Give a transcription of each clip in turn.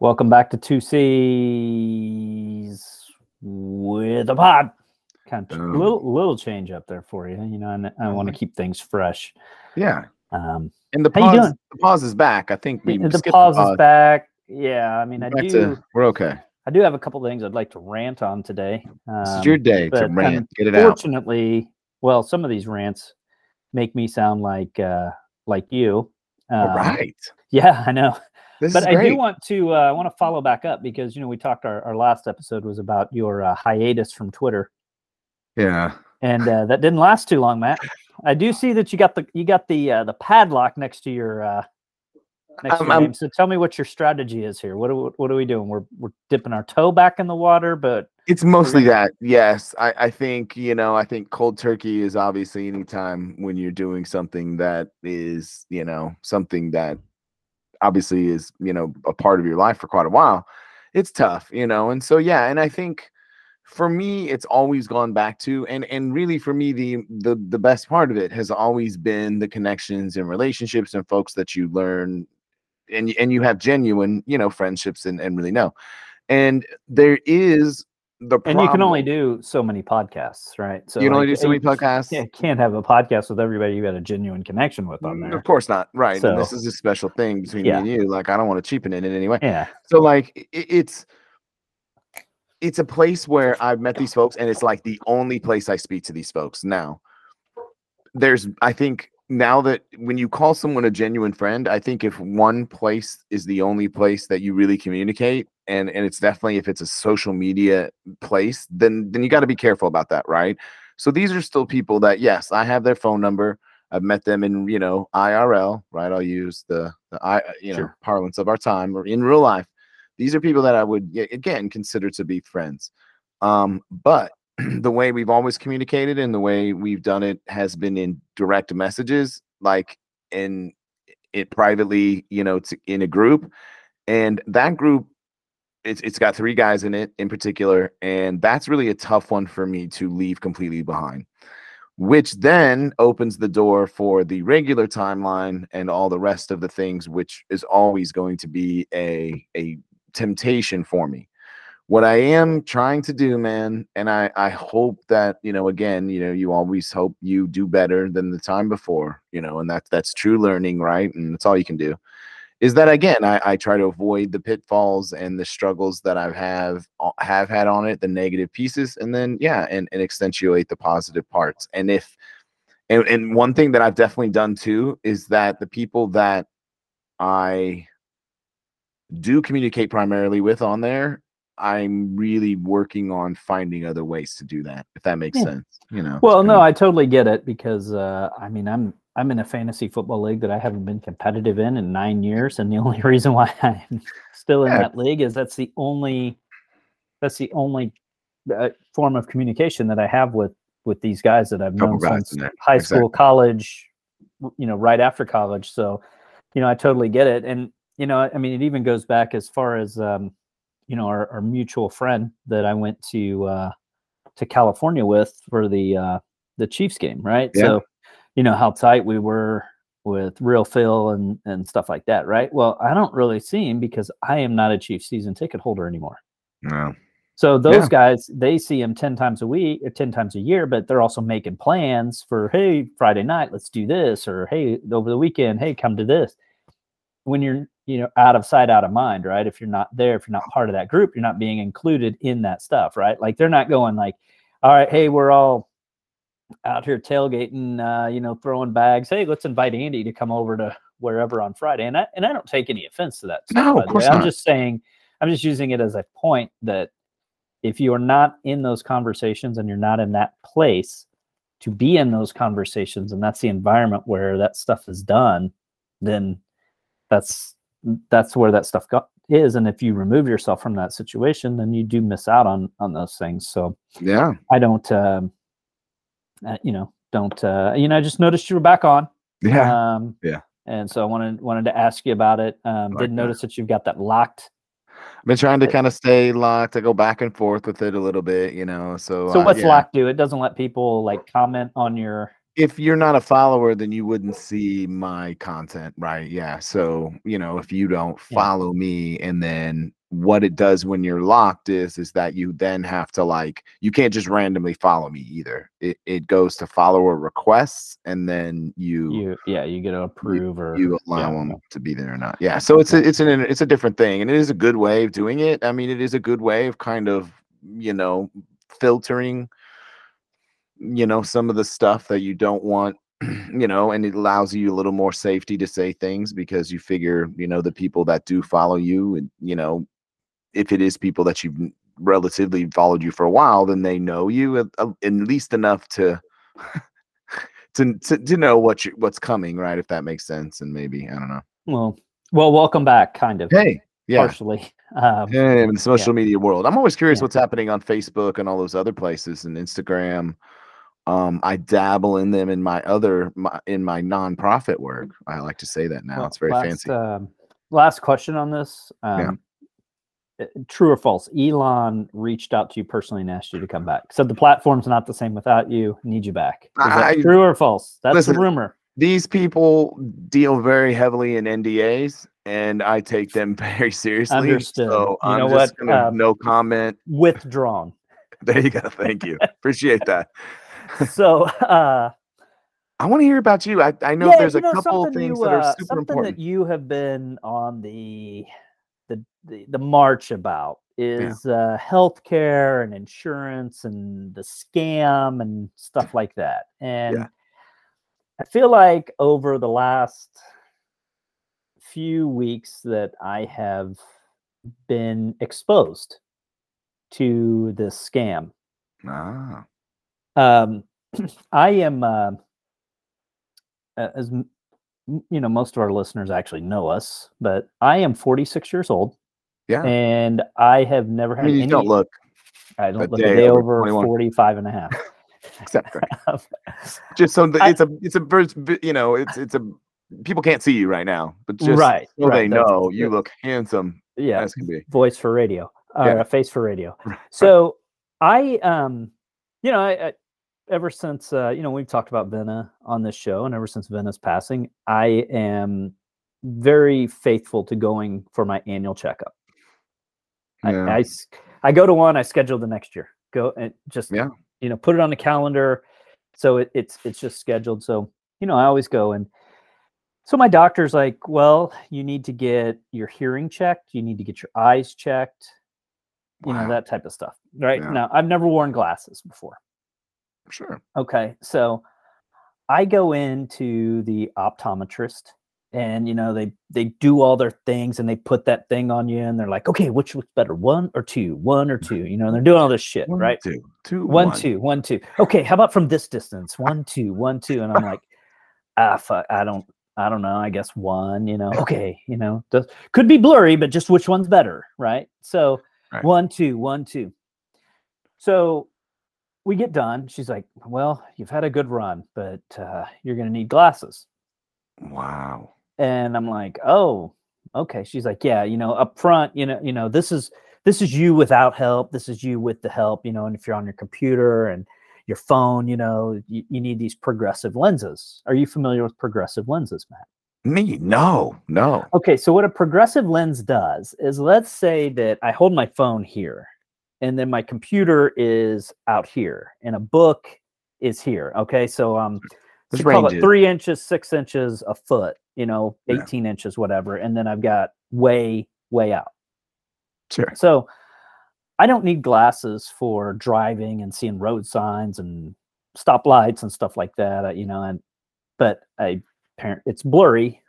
Welcome back to Two C's with a pod. Kind of Boom. little little change up there for you. You know, and I want to keep things fresh. Yeah. Um, And the pause, the pause is back. I think we the skipped pause is pause. back. Yeah, I mean, I do. to- we're okay. I do have a couple of things I'd like to rant on today. This Um, is your day to rant. Get it out. Fortunately, well, some of these rants make me sound like uh, like you. Um, right. Yeah, I know. This but is I do want to uh, I want to follow back up because you know we talked our, our last episode was about your uh, hiatus from Twitter, yeah. and uh, that didn't last too long, Matt. I do see that you got the you got the uh, the padlock next to your uh, next to your name. So tell me what your strategy is here. What are, we- what are we doing? We're we're dipping our toe back in the water, but It's mostly that. Yes. I, I think, you know, I think cold turkey is obviously anytime when you're doing something that is, you know, something that obviously is, you know, a part of your life for quite a while. It's tough, you know. And so yeah, and I think for me it's always gone back to and and really for me the the the best part of it has always been the connections and relationships and folks that you learn and and you have genuine, you know, friendships and and really know. And there is the and you can only do so many podcasts, right? So you can only do so many podcasts. can't, can't have a podcast with everybody you got a genuine connection with on Mm, there. Of course not. Right. and this is a special thing between Yeah. me and you. Like I don't want to cheapen it in any way. Yeah, So like i- it's it's a place where I've met these folks and it's like the only place I speak to these folks now. There's I think now that when you call someone a genuine friend, I think if one place is the only place that you really communicate and and it's definitely if it's a social media place, then then you got to be careful about that, right? So these are still people that yes, I have their phone number. I've met them in, you know, IRL, right? I'll use the, the I, you know, Sure. parlance of our time or in real life these are people that I would again consider to be friends. Um, but the way we've always communicated and the way we've done it has been in direct messages, like in it privately, you know, in a group. And that group, it's it's got three guys in it in particular, and that's really a tough one for me to leave completely behind. Which then opens the door for the regular timeline and all the rest of the things, which is always going to be a a temptation for me. What I am trying to do, man, and I I hope that you know again, you know, you always hope you do better than the time before, you know, and that's that's true learning, right? And that's all you can do. Is that again, I, I try to avoid the pitfalls and the struggles that I have uh, have had on it, the negative pieces, and then yeah, and, and accentuate the positive parts. And if and, and one thing that I've definitely done too is that the people that I do communicate primarily with on there, I'm really working on finding other ways to do that. If that makes Yeah. sense, you know. Well, no, I totally get it because uh, I mean, I'm I'm in a fantasy football league that I haven't been competitive in in nine years, and the only reason why I'm still in Yeah. that league is that's the only that's the only uh, form of communication that I have with with these guys that I've known since high Exactly. school, college, you know, right after college. So, you know, I totally get it, and you know, I mean, it even goes back as far as um, you know, our, our mutual friend that I went to uh, to California with for the uh, the Chiefs game, right? Yeah. So, you know how tight we were with Real Phil and and stuff like that, right? Well, I don't really see him because I am not a Chiefs season ticket holder anymore. No. So those Yeah. guys, they see him 10 times a week or 10 times a year, but they're also making plans for, hey, Friday night, let's do this, or hey, over the weekend, hey, come to this. When you're, you know, out of sight, out of mind, right? If you're not there, if you're not part of that group, you're not being included in that stuff, right? Like they're not going like, all right, hey, we're all out here tailgating, uh, you know, throwing bags. Hey, let's invite Andy to come over to wherever on Friday. And I and I don't take any offense to that. stuff, No, of course way. I'm just saying, I'm just using it as a point that if you are not in those conversations and you're not in that place to be in those conversations and that's the environment where that stuff is done then that's that's where that stuff go- is and if you remove yourself from that situation then you do miss out on on those things so Yeah. i don't um uh, you know don't uh you know i just noticed you were back on Yeah. um Yeah. and so i wanted wanted to ask you about it um Like did that. notice that you've got that locked I've been trying to kind of stay locked. I go back and forth with it a little bit, you know. So So uh, what's yeah. lock do? It doesn't let people like comment on your if you're not a follower, then you wouldn't see my content, right? Yeah. So, you know, if you don't Yeah. follow me and then what it does when you're locked is is that you then have to like you can't just randomly follow me either. It it goes to follower requests and then you You yeah, you get to approve or you allow yeah, them to be there or not. Yeah. So it's a, it's an it's a different thing and it is a good way of doing it. I mean, it is a good way of kind of, you know, filtering you know some of the stuff that you don't want you know and it allows you a little more safety to say things because you figure you know the people that do follow you and you know if it is people that you've relatively followed you for a while then they know you at, uh, at least enough to to, to to know what you what's coming right if that makes sense and maybe i don't know Well, well, welcome back, kind of hey yeah partially. Um, yeah, in the social media world. I'm always curious Yeah. what's happening on Facebook and all those other places and Instagram. Um, I dabble in them in my other my, in my nonprofit work. I like to say that now. well, it's very last, fancy. Um, last question on this. Um, uh, True or false? Elon reached out to you personally and asked you to come back. Said the platform's not the same without you. Need you back. I- true or false? That's listen, the rumor. These people deal very heavily in NDAs, and I take them very seriously. Understood. So You I'm know just what, gonna uh, no comment. Withdrawn. There you go. Thank you. Appreciate that. so uh, I want to hear about you. I, I know yeah, there's a know, couple things you, that are uh, super something important. that you have been on the the the, the march about is uh, healthcare and insurance and the scam and stuff like that. And I feel like over the last few weeks that I have been exposed to this scam ah, um, I am, uh, as you know, most of our listeners actually know us, but I am 46 years old, yeah. and I have never I had mean, you any. don't look I don't a look a day day over over 21. 45 and a half. exactly. just so that I- it's a it's a vi- you know it's it's a people can't see you right now but just right. so right, they know you look handsome Yeah. as can be Voice for radio, or Yeah. a face for radio. So I, um, you know, I, I ever since uh, you know we've talked about Venna on this show, and ever since Venna's passing, I am very faithful to going for my annual checkup. I, I, I I go to one, I schedule the next year. Go and just Yeah. you know put it on the calendar, so it, it's it's just scheduled. So you know I always go and. So my doctor's like, well, you need to get your hearing checked. You need to get your eyes checked you know that type of stuff right? Yeah. now i've never worn glasses before. Sure. Okay so i go into the optometrist and you know they they do all their things and they put that thing on you and they're like okay which looks better one or two one or two you know and they're doing all this shit One, right? two two one two one two. Okay how about from this distance one two one two? And i'm like ah fuck i don't i don't know i guess one you know okay you know does, could be blurry but just which one's better right? So Right. one two one two so we get done she's like well you've had a good run but uh, you're gonna need glasses. Wow. And i'm like oh okay. She's like yeah you know up front you know you know this is this is you without help this is you with the help you know and if you're on your computer and your phone you know you, you need these progressive lenses. Are you familiar with progressive lenses matt? Me? No no. Okay so what a progressive lens does is let's say that i hold my phone here and then my computer is out here and a book is here okay? So um so call it three inches six inches a foot you know Yeah. 18 inches whatever and then i've got way way out. Sure. So i don't need glasses for driving and seeing road signs and stoplights and stuff like that uh, you know and but i it's blurry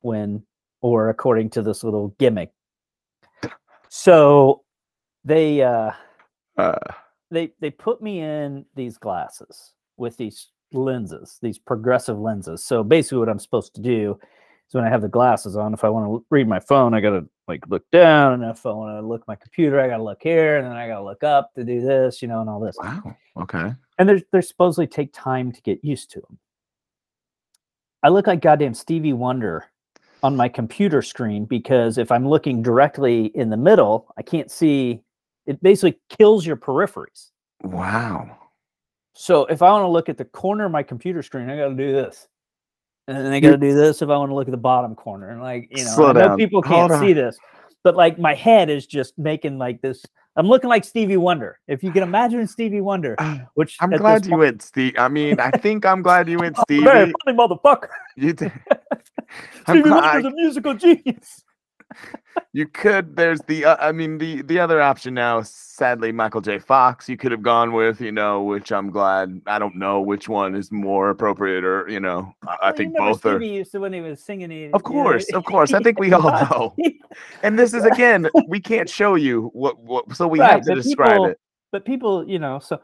when or according to this little gimmick. So they uh uh they they put me in these glasses with these lenses, these progressive lenses. So basically, what I'm supposed to do is when I have the glasses on, if I want to read my phone, I gotta like look down, and if I want to look my computer, I gotta look here, and then I gotta look up to do this, you know, and all this. wow okay And they're they're supposedly take time to get used to them. I look like goddamn Stevie Wonder on my computer screen because if I'm looking directly in the middle, I can't see. It basically kills your peripheries. wow So if I want to look at the corner of my computer screen, I got to do this. And then I got to do this if I want to look at the bottom corner. And like, you know, Slow I know down. people can't see this, but like my head is just making like this. I'm looking like Stevie Wonder. If you can imagine Stevie Wonder, ah, which I'm glad you point- went, Steve. I mean, I think I'm glad you went, Oh, very funny motherfucker. You did. I'm Stevie Wonder's a musical genius. You could. There's the. Uh, I mean, the the other option now. Sadly, Michael J. Fox. You could have gone with. You know, which I'm glad. I don't know which one is more appropriate, or you know, I, I Well, you think both are. Used to when he was singing. He, Of you know, course, of course. I think we all know. And this is again, we can't show you what. what so we have to describe people- it. but people, you know, so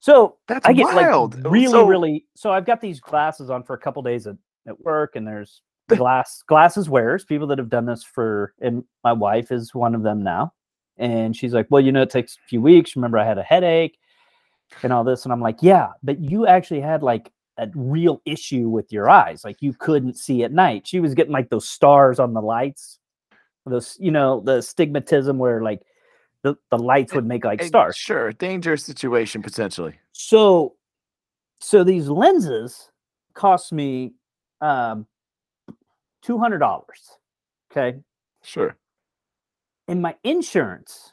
so That's I get wild. like really, So- really. So I've got these glasses on for a couple days at, at work, and there's glass glasses wearers, people that have done this for, and my wife is one of them now. And she's like, "Well, you know, it takes a few weeks. Remember, I had a headache and all this." And I'm like, "Yeah, but you actually had like a real issue with your eyes. Like you couldn't see at night. She was getting like those stars on the lights, those, you know, the stigmatism where like." The, the lights would make like Eh, stars. Sure, dangerous situation potentially. So, so these lenses cost me um, two hundred dollars. Okay, Sure. and my insurance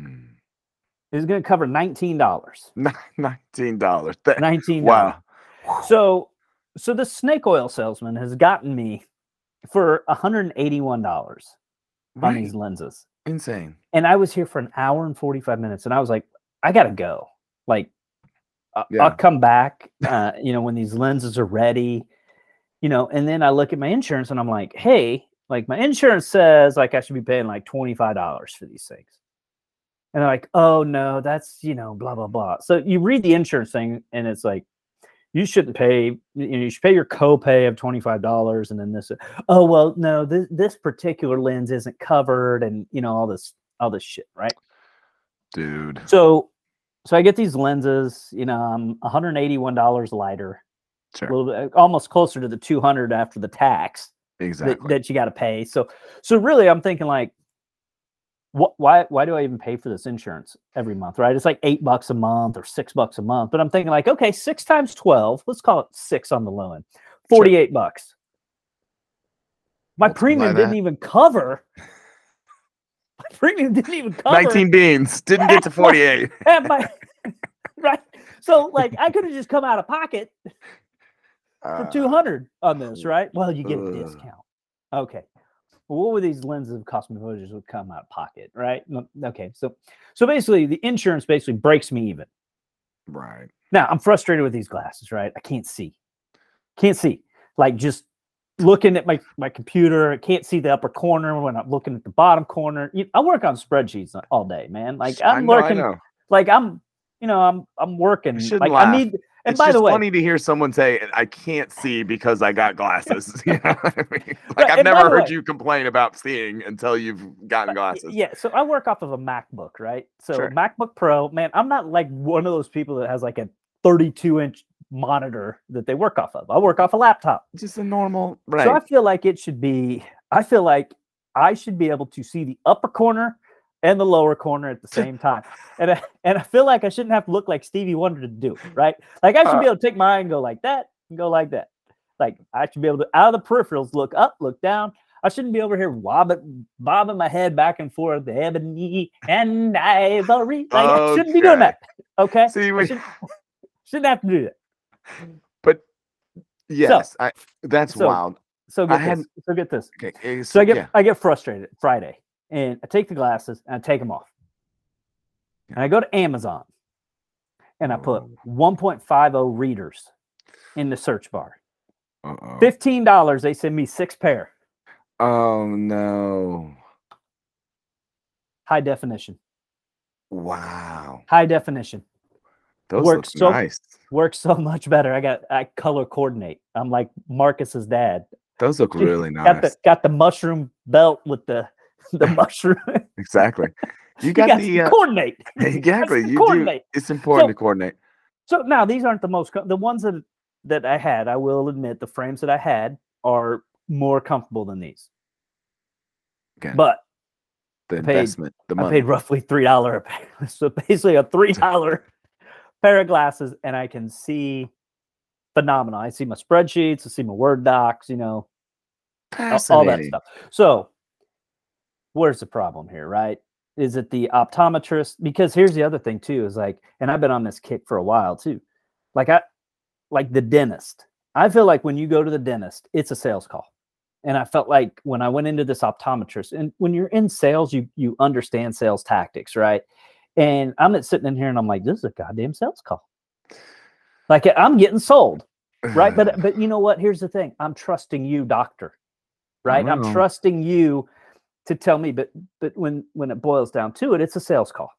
Mm. is going to cover nineteen dollars. Nineteen dollars. Nineteen Wow. So, so the snake oil salesman has gotten me for one hundred and eighty-one dollars on these lenses, Insane. and I was here for an hour and forty-five minutes, and I was like, I gotta go. Like, Yeah. I'll come back. Uh, you know, when these lenses are ready. You know, and then I look at my insurance, and I'm like, hey, like my insurance says like I should be paying like twenty-five dollars for these things. And they're like, oh no, that's you know, blah blah blah. So you read the insurance thing, and it's like, you shouldn't pay. You know, you should pay your copay of twenty five dollars, and then this. Oh well, no, this this particular lens isn't covered, and you know all this all this shit, right? Dude. So, so I get these lenses. You know, I'm one hundred eighty one dollars lighter, a little bit uh, almost closer to the two hundred after the tax that, Exactly. that you got to pay. So, so really, I'm thinking like, what? Why? Why do I even pay for this insurance every month? Right? It's like eight bucks a month or six bucks a month. But I'm thinking like, okay, six times twelve. Let's call it six on the low end. Sure. Forty eight bucks. My Multiply premium didn't even cover. My premium didn't even cover. 19 beans. Didn't get to Half my- 48. my- right. So like, I could have just come out of pocket for Uh, 200 on this, right? Well, you get a discount. Okay. Well, what would these lenses of cost me voters would come out of pocket, right? Okay. So, so basically the insurance basically breaks me even. Right. Now I'm frustrated with these glasses, right? I can't see, can't see like just looking at my, my computer. I can't see the upper corner when I'm looking at the bottom corner. You- I work on spreadsheets all day, man. Like I I'm know, working, like I'm, you know, I'm, I'm working. Like laugh. I need, and it's by just the way, funny to hear someone say, "I can't see because I got glasses." you know I mean? Like Right, I've never heard way- you complain about seeing until you've gotten glasses. Yeah, so I work off of a MacBook, right? So Sure. MacBook Pro, man, I'm not like one of those people that has like a 32 inch monitor that they work off of. I work off a laptop. Just a normal, right? So I feel like it should be, I feel like I should be able to see the upper corner and the lower corner at the same time. And I, and I feel like I shouldn't have to look like Stevie Wonder to do it, right? Like I should Uh. be able to take my eye and go like that and go like that. Like I should be able to out of the peripherals look up, look down. I shouldn't be over here wobbing, bobbing my head back and forth, ebony and ivory. Like I shouldn't be doing that. Okay, see, I we, shouldn't, shouldn't have to do that. but yes, I, that's so wild. So I get had- this. So get this. Okay, eh, So I get yeah, I get frustrated Friday, and I take the glasses and I take them off, and I go to Amazon, and I put Oh. 1.50 readers in the search bar. uh-oh. Fifteen dollars. They send me six pair, Oh no! high definition, Wow, high definition. those Works so- nice. Works so much better. I got I color coordinate. I'm like Marcus's dad. Those look really Got the nice. got the mushroom belt with the the mushroom. Exactly. You you got the to uh, coordinate. exactly. You do. coordinate. It's important So- to coordinate. So now these aren't the most the ones that that I had. I will admit the frames that I had are more comfortable than these. Okay. But The paid- investment, the I paid roughly three dollar a pair. So basically a three dollar pair of glasses and I can see phenomena. I see my spreadsheets, I see my Word docs, you know, all that stuff. So, where's the problem here, right? Is it the optometrist? Because here's the other thing too is like, and I've been on this kick for a while too. Like I, like the dentist. I feel like when you go to the dentist, it's a sales call. And I felt like when I went into this optometrist, and when you're in sales, you you understand sales tactics, right? And I'm sitting in here and I'm like, this is a goddamn sales call. Like I'm getting sold right but but you know what here's the thing i'm trusting you doctor right i'm trusting you to tell me but but when when it boils down to it it's a sales call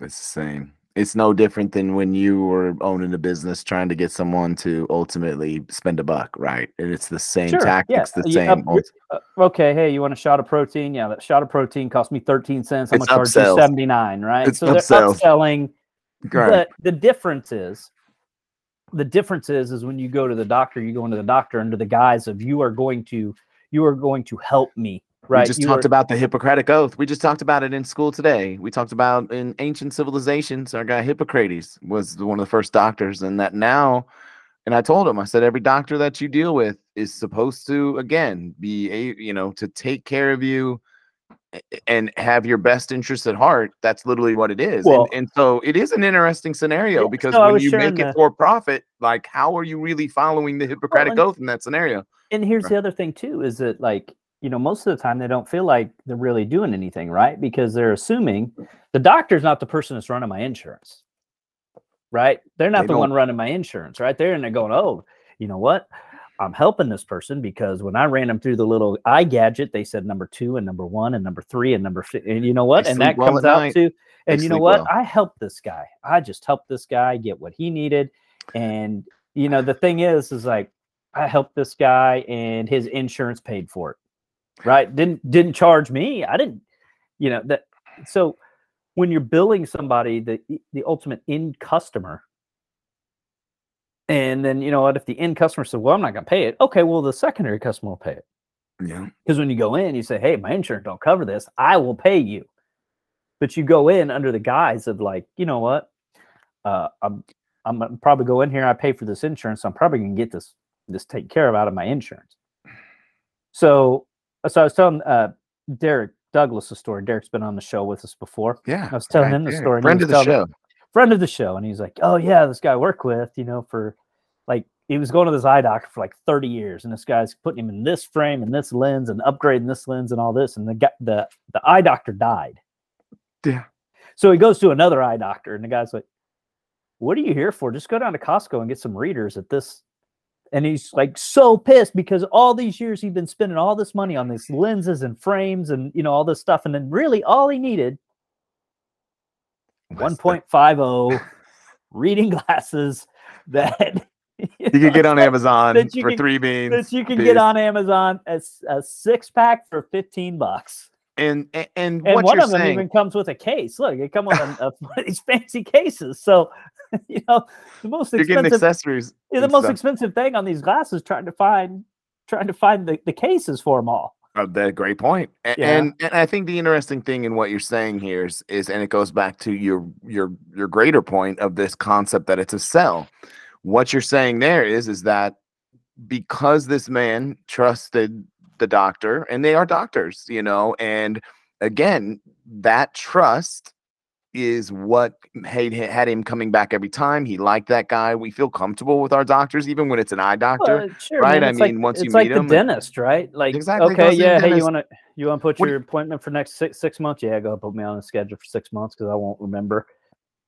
It's the same. It's no different than when you were owning a business trying to get someone to ultimately spend a buck, right? And it's the same Sure, yeah, tactics, the yeah, same. uh, uh, okay hey you want a shot of protein yeah that shot of protein cost me 13 cents i'm gonna charge you 79 right It's so they're upselling Right. but the difference is the difference is is when you go to the doctor you go into the doctor under the guise of you are going to you are going to help me right We just You talked are- about the Hippocratic Oath. We just talked about it in school today. We talked about in ancient civilizations, our guy Hippocrates was one of the first doctors, and that now, and I told him, I said, every doctor that you deal with is supposed to, again, be a, you know, to take care of you and have your best interests at heart. That's literally what it is. Well- and, and so it is an interesting scenario because I when you make it for profit, like how are you really following the Hippocratic and- Oath in that scenario? and here's Right. the other thing too is that like you know most of the time they don't feel like they're really doing anything right? Because they're assuming the doctor's not the person that's running my insurance right? They're not They the one running my insurance right? They're and they're going oh you know what? I'm helping this person because when i ran them through the little eye gadget they said number two and number one and number three and number fi- and you know what? And that well comes out night. to They and you know what? well. i helped this guy. I just helped this guy get what he needed. And you know the thing is is like i helped this guy and his insurance paid for it right didn't didn't charge me i didn't you know that so when you're billing somebody the the ultimate end customer and then you know what if the end customer said well i'm not going to pay it okay well the secondary customer will pay it Yeah. because when you go in, you say, "Hey, my insurance don't cover this. I will pay you." But you go in under the guise of like, you know what? Uh, I'm I'm gonna probably go in here. I pay for this insurance. So I'm probably gonna get this this taken care of out of my insurance. So, so I was telling uh, Derek Douglas story. Derek's been on the show with us before. Yeah. I was telling right him the story. Friend of the show. friend of the show, and he's like, "Oh yeah, this guy I work with, you know, for like he was going to this eye doctor for like 30 years, and this guy's putting him in this frame and this lens and upgrading this lens and all this, and the guy, the the eye doctor died. Yeah. So he goes to another eye doctor, and the guy's like, "What are you here for? Just go down to Costco and get some readers at this." And he's like so pissed because all these years he'd been spending all this money on these lenses and frames and you know all this stuff, and then really all he needed 1.50 reading glasses that You can get on Amazon that you for can- three beans. that you can get on Amazon as a six pack for 15 bucks. And and, and And one of them saying, even comes with a case. Look, it comes with a, a, one of these fancy cases. So, you know, the most you're expensive, accessories. yeah, the most stuff. expensive thing on these glasses trying to find trying to find the, the cases for them all. Oh, that great point. A- Yeah. And and I think the interesting thing in what you're saying here is, is and it goes back to your your your greater point of this concept that it's a sell. What you're saying there is is that because this man trusted the doctor and they are doctors, you know, and again, that trust is what had, had him coming back every time. He liked that guy. We feel comfortable with our doctors, even when it's an eye doctor. Well, sure, right? I it's like- mean, once you it's like meet and- dentist, right? Like, Exactly, okay, yeah, hey, you want to you want to put What your appointment for next six six months? Yeah, go put me on a schedule for six months because I won't remember.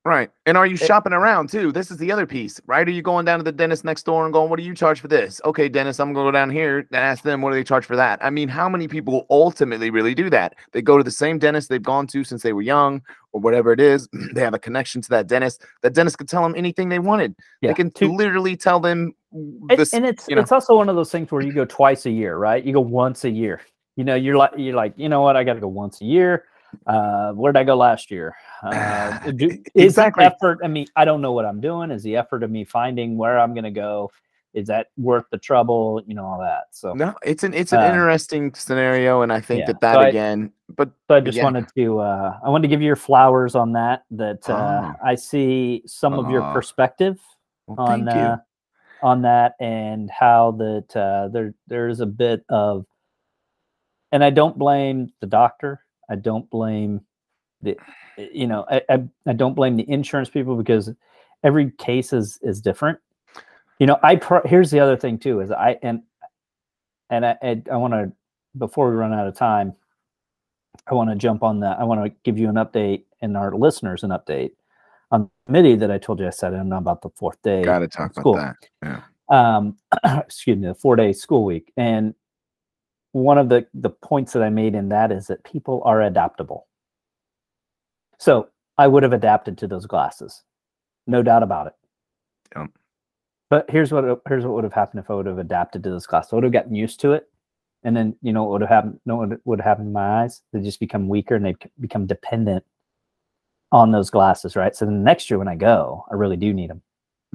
Right. And are you It- shopping around too? This is the other piece, right? Are you going down to the dentist next door and going, what do you charge for this? Okay, dentist, I'm going to go down here and ask them, what do they charge for that? I mean, how many people ultimately really do that? They go to the same dentist they've gone to since they were young or whatever it is. they have a connection to that dentist. That dentist could tell them anything they wanted. Yeah, They can two- literally tell them And, this. and it's you know. it's also one of those things where you go twice a year, right? You go once a year. You know, you're like you're like, you know what? I got to go once a year. Uh, where did I go last year? Uh, do, is Exactly. the effort? I mean, I don't know what I'm doing. Is the effort of me finding where I'm going to go is that worth the trouble? You know, all that. So No, it's an it's an Uh, interesting scenario, and I think yeah, that that so I- again, but So I just Yeah. wanted to uh I wanted to give you your flowers on that. That uh, Oh. I see some of your perspective well, on you. uh, on that and how that uh, there there's a bit of and I don't blame the doctor. I don't blame the you know I, I, I don't blame the insurance people because every case is is different. You know, I pro- here's the other thing too is I and and I I, I want to before we run out of time, I want to jump on that. I want to give you an update and our listeners an update on the committee that I told you I sat in on about the fourth day. Got to talk about that. Um, excuse me, the four day school week. And one of the the points that I made in that is that people are adaptable. So I would have adapted to those glasses, no doubt about it. But here's what here's what would have happened if I would have adapted to those glasses. I would have gotten used to it, and then you know what would have happened? No, what would have happened in my eyes? They just become weaker and they become dependent on those glasses, right? So then next year when I go, I really do need them,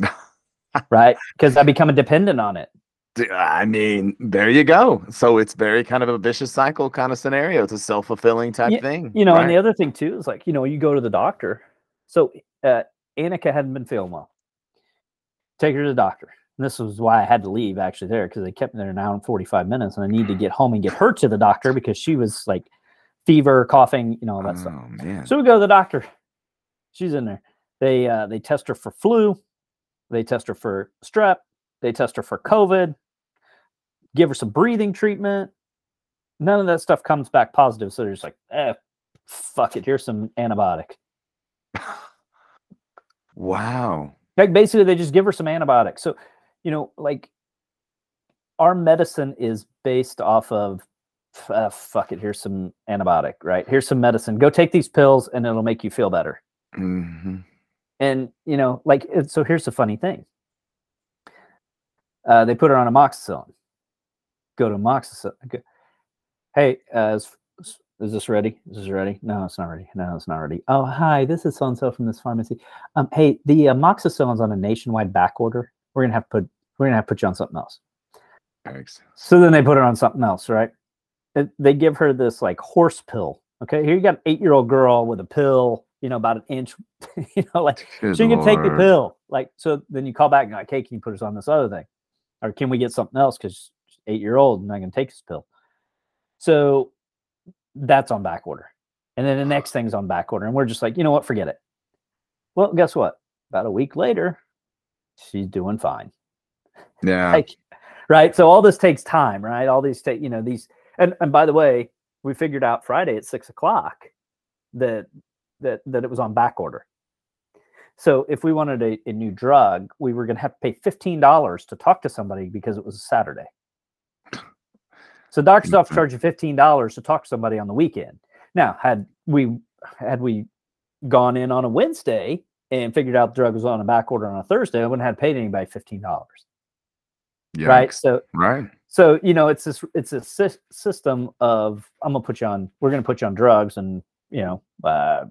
right? Because I become a dependent on it. I mean, there you go. So it's very kind of a vicious cycle kind of scenario. It's a self fulfilling type thing. You know, right? and the other thing too is like, you know, you go to the doctor. So uh, Annika hadn't been feeling well. Take her to the doctor. And this was why I had to leave actually there because they kept me there an hour and 45 minutes. And I need to get home and get her to the doctor because she was like fever, coughing, you know, all that stuff. oh man. So we go to the doctor. She's in there. They uh, they test her for flu. They test her for strep. They test her for COVID. Give her some breathing treatment. None of that stuff comes back positive. So they're just like, eh, fuck it. Here's some antibiotic. wow. Like basically, they just give her some antibiotics. So, you know, like our medicine is based off of uh, fuck it. Here's some antibiotic, right? Here's some medicine. Go take these pills, and it'll make you feel better. hmm And you know, like so. Here's the funny thing. Uh, they put her on amoxicillin. Go to amoxicillin. Hey, uh, is, is this ready? Is this ready? No, it's not ready. No, it's not ready. Oh, hi. This is so and so from this pharmacy. Um, hey, the amoxicillin's on a nationwide back order. We're gonna have to put we're gonna have to put you on something else. Thanks. So then they put her on something else, right? It- they give her this like horse pill. Okay, here you got an eight year old girl with a pill, you know, about an inch, you know, like Good she can take the pill. Like, so then you call back and you're like, hey, can you put us on this other thing? Or can we get something else? Because eight year old and I can take this pill. So that's on back order. And then the next thing's on back order. And we're just like, you know what? Forget it. Well, guess what? About a week later, she's doing fine Yeah. like right so all this takes time right all these take you know these and and by the way we figured out friday at six o'clock that that that it was on back order so if we wanted a, a new drug we were going to have to pay $15 to talk to somebody because it was a saturday. So doctor's office charge you $15 to talk to somebody on the weekend. Now had we had we gone in on a wednesday and figured out the drug was on a back order on a thursday i wouldn't have paid anybody $15 right? So Right. so you know it's this it's a sys- system of i'm gonna put you on we're gonna put you on drugs and you know uh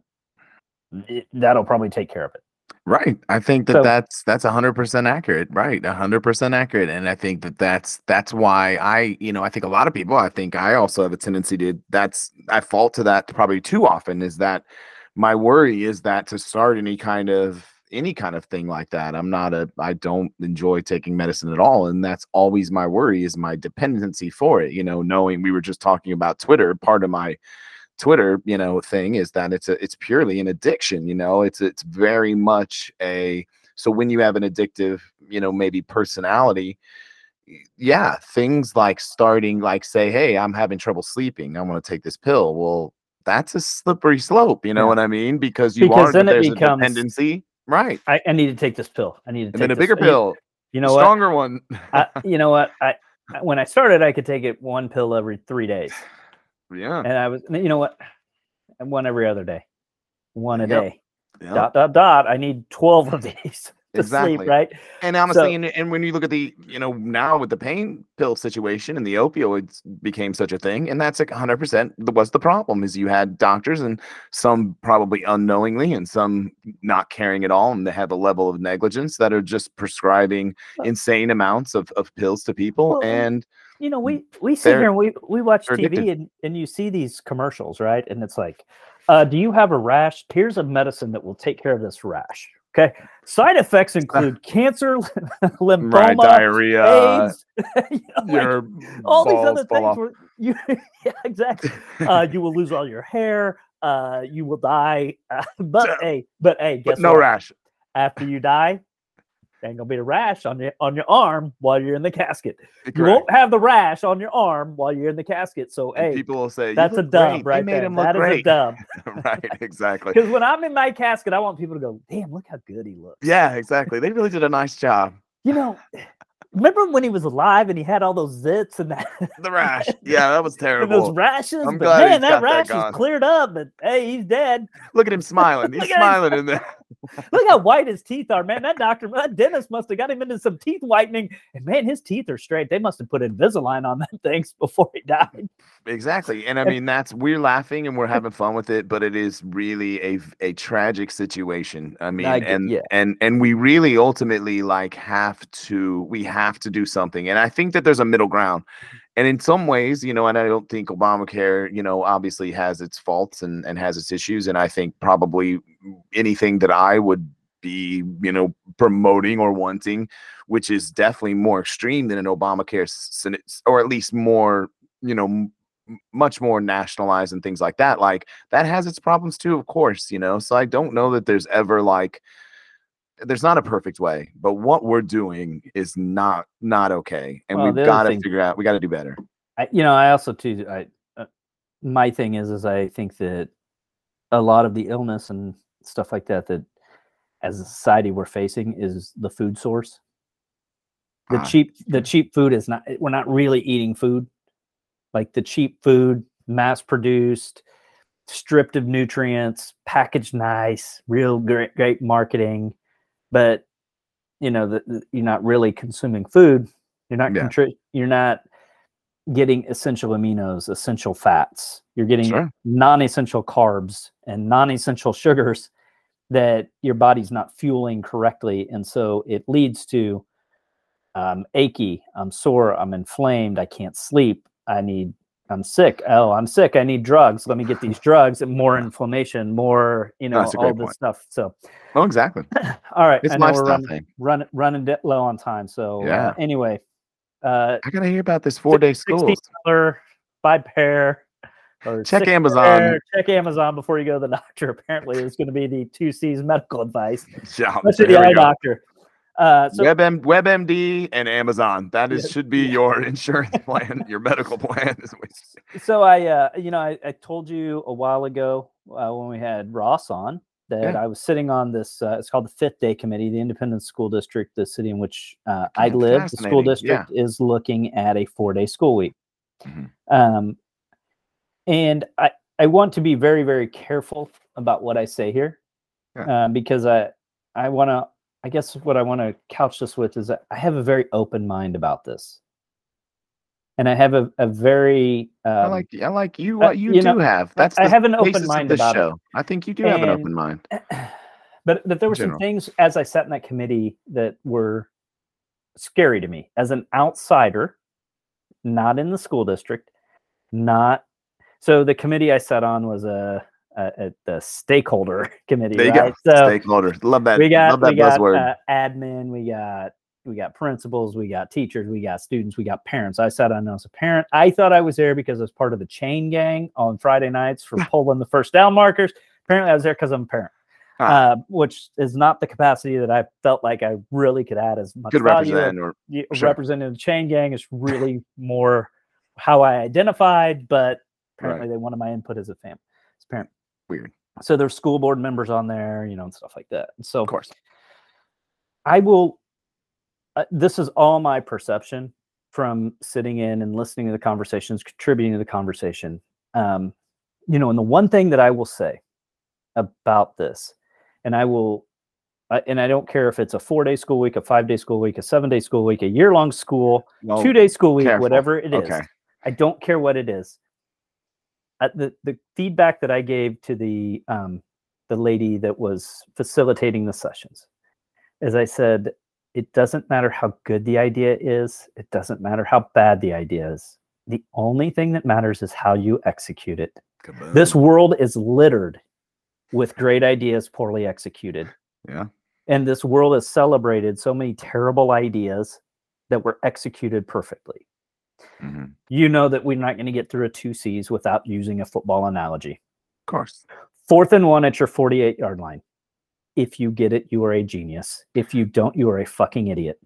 it- that'll probably take care of it Right. I think that So- that's that's a hundred percent accurate. Right. A hundred percent accurate. And I think that that's that's why I, you know, I think a lot of people. I think I also have a tendency to. That's I fall to that probably too often. Is that my worry is that to start any kind of any kind of thing like that, I'm not a. I don't enjoy taking medicine at all, and that's always my worry is my dependency for it. You know, knowing we were just talking about Twitter. Part of my Twitter, you know, thing is that it's a it's purely an addiction, you know, it's it's very much a so when you have an addictive, you know, maybe personality, yeah, things like starting like say, hey, I'm having trouble sleeping, I'm gonna take this pill. Well, that's a slippery slope, you know Yeah. what I mean? Because you Because are then it there's becomes- a dependency, right? I, I need to take this pill i need to And take then a bigger you- pill, you a know what stronger one. I, you know what I I- when i started i could take it one pill every three days yeah, and i was you know what and one every other day one a Yep. day yeah. dot dot dot i need 12 of these exactly. sleep, right? And honestly, So- and, and when you look at the, you know, now with the pain pill situation and the opioids became such a thing, and that's like 100% the, was the problem is you had doctors and some probably unknowingly and some not caring at all, and they have a level of negligence that are just prescribing insane amounts of, of pills to people. Well, and you know, we we sit They're- here and we we watch TV addicted. and, and you see these commercials, right? And it's like, uh, do you have a rash? Here's a medicine that will take care of this rash. Okay. Side effects include cancer, lymphoma, right, diarrhea, AIDS, you know, like, your all these other things. Where you, yeah, exactly. Uh, you will lose all your hair. Uh, you will die. Uh, but hey, but hey, guess but no what? rash. After you die, there ain't gonna be a rash on your on your arm while you're in the casket. You won't have the rash on your arm while you're in the casket. So And hey, people will say, that's a dub great. right They made him look That is a dub. right, exactly. Because when I'm in my casket, I want people to go, "Damn, look how good he looks." Yeah, exactly. They really did a nice job. You know, remember when he was alive and he had all those zits and that The rash. Yeah, that was terrible. those rashes? I'm but glad man, that rash gone. is cleared up. But hey, he's dead. Look at him smiling. He's him smiling in there. Look how white his teeth are, man. That doctor, that dentist must have got him into some teeth whitening, and man, his teeth are straight. They must have put Invisalign on them things before he died. Exactly. And I mean, that's we're laughing and we're having fun with it, but it is really a a tragic situation. I mean, get- and yeah. and and we really ultimately like have to we have to do something. And I think that there's a middle ground. And in some ways, you know, and I don't think Obamacare, you know, obviously has its faults and, and has its issues. And I think probably anything that I would be, you know, promoting or wanting, which is definitely more extreme than an Obamacare, or at least more, you know, much more nationalized and things like that. Like that has its problems too, of course, you know. So I don't know that there's ever like there's not a perfect way, but what we're doing is not not okay, and Well, we've got to figure out. We got to do better. I, you know, I also too. I uh, my thing is, is I think that a lot of the illness and stuff like that that as a society we're facing is the food source. The Ah, cheap, the cheap food is not. We're not really eating food. Like the cheap food, mass produced, stripped of nutrients, packaged nice, real great, great marketing, but you know, the, the- you're not really consuming food. You're not Yeah. contri- You're not getting essential aminos, essential fats. You're getting Sure. non-essential carbs and non-essential sugars that your body's not fueling correctly, and so it leads to I'm achy, I'm sore, I'm inflamed, I can't sleep, I need, I'm sick. Oh, I'm sick. I need drugs. Let me get these drugs and more inflammation, more, you know, a all this point. stuff. So, Oh, exactly. all right, It's I know we're running, thing. running, low on time. So, Yeah. uh, anyway, uh, I gotta hear about this four day school. $16 by pair. Check Amazon. pair, check Amazon before you go to the doctor. Apparently, it's going to be the two C's medical advice. Yeah, Especially the eye go. doctor. Uh, so WebM, WebMD and Amazon. That is Yeah, should be your insurance plan, your medical plan. so I, uh, you know, I, I told you a while ago uh, when we had Ross on that Yeah. I was sitting on this. Uh, it's called the Fifth Day Committee, the Independent School District, the city in which uh, I live. The school fascinating, yeah. district is looking at a four-day school week, Mhm. um, and I I want to be very very careful about what I say here Yeah. uh, because I I want to. I guess what I want to couch this with is that I have a very open mind about this. And I have a, a very um, I like I like you. uh, What you, you do know, have. That's I have an open mind about it. I think you do have an open mind. but but there were some things as I sat in that committee that were scary to me as an outsider, not in the school district, not so the committee I sat on was a, a, a the stakeholder committee. There you right? go. So Stakeholders. Love that. we got love that we got buzzword. uh, admin, we got we got principals, we got teachers, we got students, we got parents. I sat on as a parent. I thought I was there because I was part of the chain gang on Friday nights for pulling the first down markers. Apparently, I was there because I'm a parent, Ah. uh, which is not the capacity that I felt like I really could add as much Could value. represent or sure. Representing the chain gang is really more how I identified, but apparently they wanted my input as a family, as a parent. Weird. So there's school board members on there, you know, and stuff like that. So Of course. I will. Uh, this is all my perception from sitting in and listening to the conversations, contributing to the conversation. Um, you know, and the one thing that I will say about this, and I will, I- and I don't care if it's a four day school week, a five day school week, a seven day school week, a year long school, Well, two day school week, careful. whatever it is. Okay. I don't care what it is. Uh, the the feedback that I gave to the um, the lady that was facilitating the sessions, is I said, it doesn't matter how good the idea is. It doesn't matter how bad the idea is. The only thing that matters is how you execute it. This world is littered with great ideas poorly executed. Yeah. And this world has celebrated so many terrible ideas that were executed perfectly. Mhm. You know that we're not going to get through a two C's without using a football analogy. Of course. Fourth and one at your 48 yard line. If you get it, you are a genius. If you don't, you are a fucking idiot.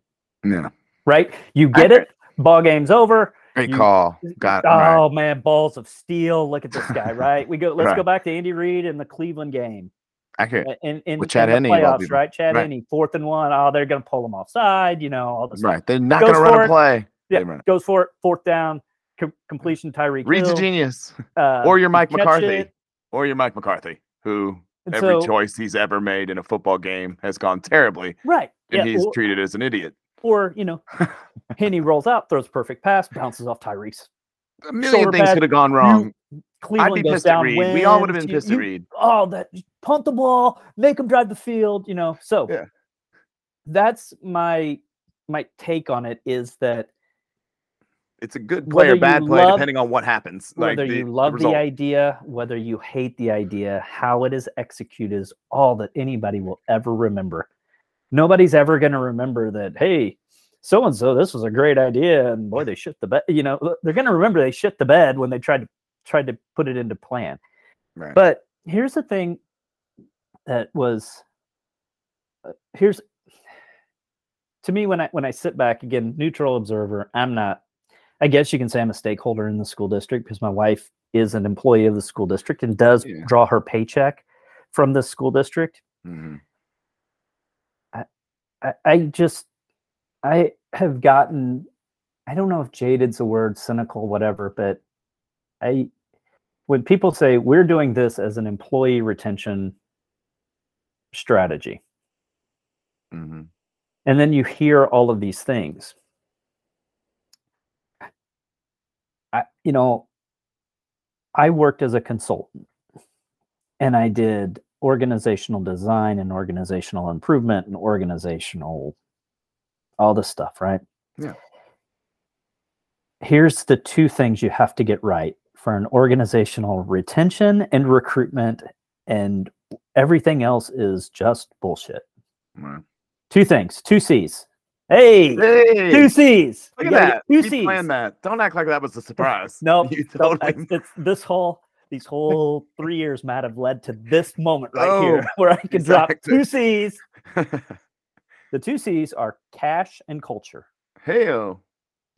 Yeah. Right? You get it, ball game's over. Great You- call. Got it. Oh right. man, balls of steel. Look at this guy, right? We go let's go back to Andy Reid and the Cleveland game. Accurate. a- in, in, With Chad in the Henne of playoffs, right? Chad Right. Fourth and one. Oh, they're going to pull him offside. You know all this. stuff. Right. They're not going to run a play. Yeah, goes for it. Fourth down, com- completion. Tyreek Reid's a genius. uh, or you're Mike McCarthy. it, Or you're Mike McCarthy, who and every so- choice he's ever made in a football game has gone terribly, right? and Yeah, he's or, treated as an idiot. or you know, Henne rolls out, throws a perfect pass, bounces off Tyrese. A million things could have gone wrong. I'd Cleveland be goes down. Reid. We all would have been pissed you- at Reed. oh, that punt the ball, make them drive the field, you know. So Yeah. that's my my take on it is that It's a good play whether or bad play, love- depending on what happens. Like whether the, you love the, result. idea, whether you hate the idea, how it is executed is all that anybody will ever remember. Nobody's ever going to remember that, hey, so and so, this was a great idea, and boy, they shit the bed. You know, they're going to remember they shit the bed when they tried to tried to put it into plan. Right. But here's the thing that was uh, here's to me when I when I sit back again, neutral observer, I'm not I guess you can say I'm a stakeholder in the school district because my wife is an employee of the school district and does Yeah. draw her paycheck from the school district. Mhm. I, I just I have gotten I don't know if jaded's a word, cynical, whatever, but I when people say we're doing this as an employee retention strategy, Mhm. and then you hear all of these things. I, you know, I worked as a consultant and I did organizational design and organizational improvement and organizational all this stuff, right? Yeah. Here's the two things you have to get right for an organizational retention and recruitment, and everything else is just bullshit. Right. Two things, two C's. Hey, Hey, two C's. look at that. Two He C's. planned that. Don't act like that was a surprise. No, you no, totally. it's, it's this whole these whole three years, Matt, have led to this moment right Oh, here where I can drop two C's. The two C's are cash and culture. Hell.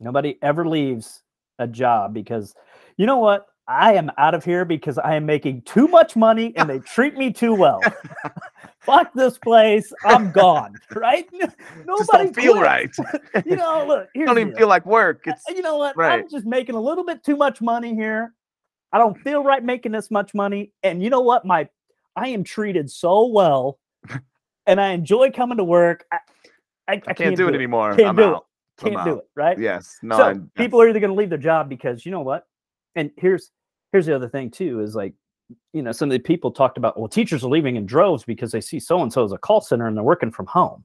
Nobody ever leaves a job because you know what? I am out of here because I am making too much money and they treat me too well. Fuck this place. I'm gone. Right? Just Nobody don't feel right. You know, look, here's don't even feel like work. It's you know what? right. I'm just making a little bit too much money here. I don't feel right making this much money. And you know what? My I am treated so well and I enjoy coming to work. I, I, I can't, do it anymore. Can't I'm do out. it. I'm Can't do out. it. Right? Yes. No. so I- people are either going to leave their job because you know what? And here's here's the other thing too is like you know some of the people talked about well teachers are leaving in droves because they see so and so as a call center and they're working from home.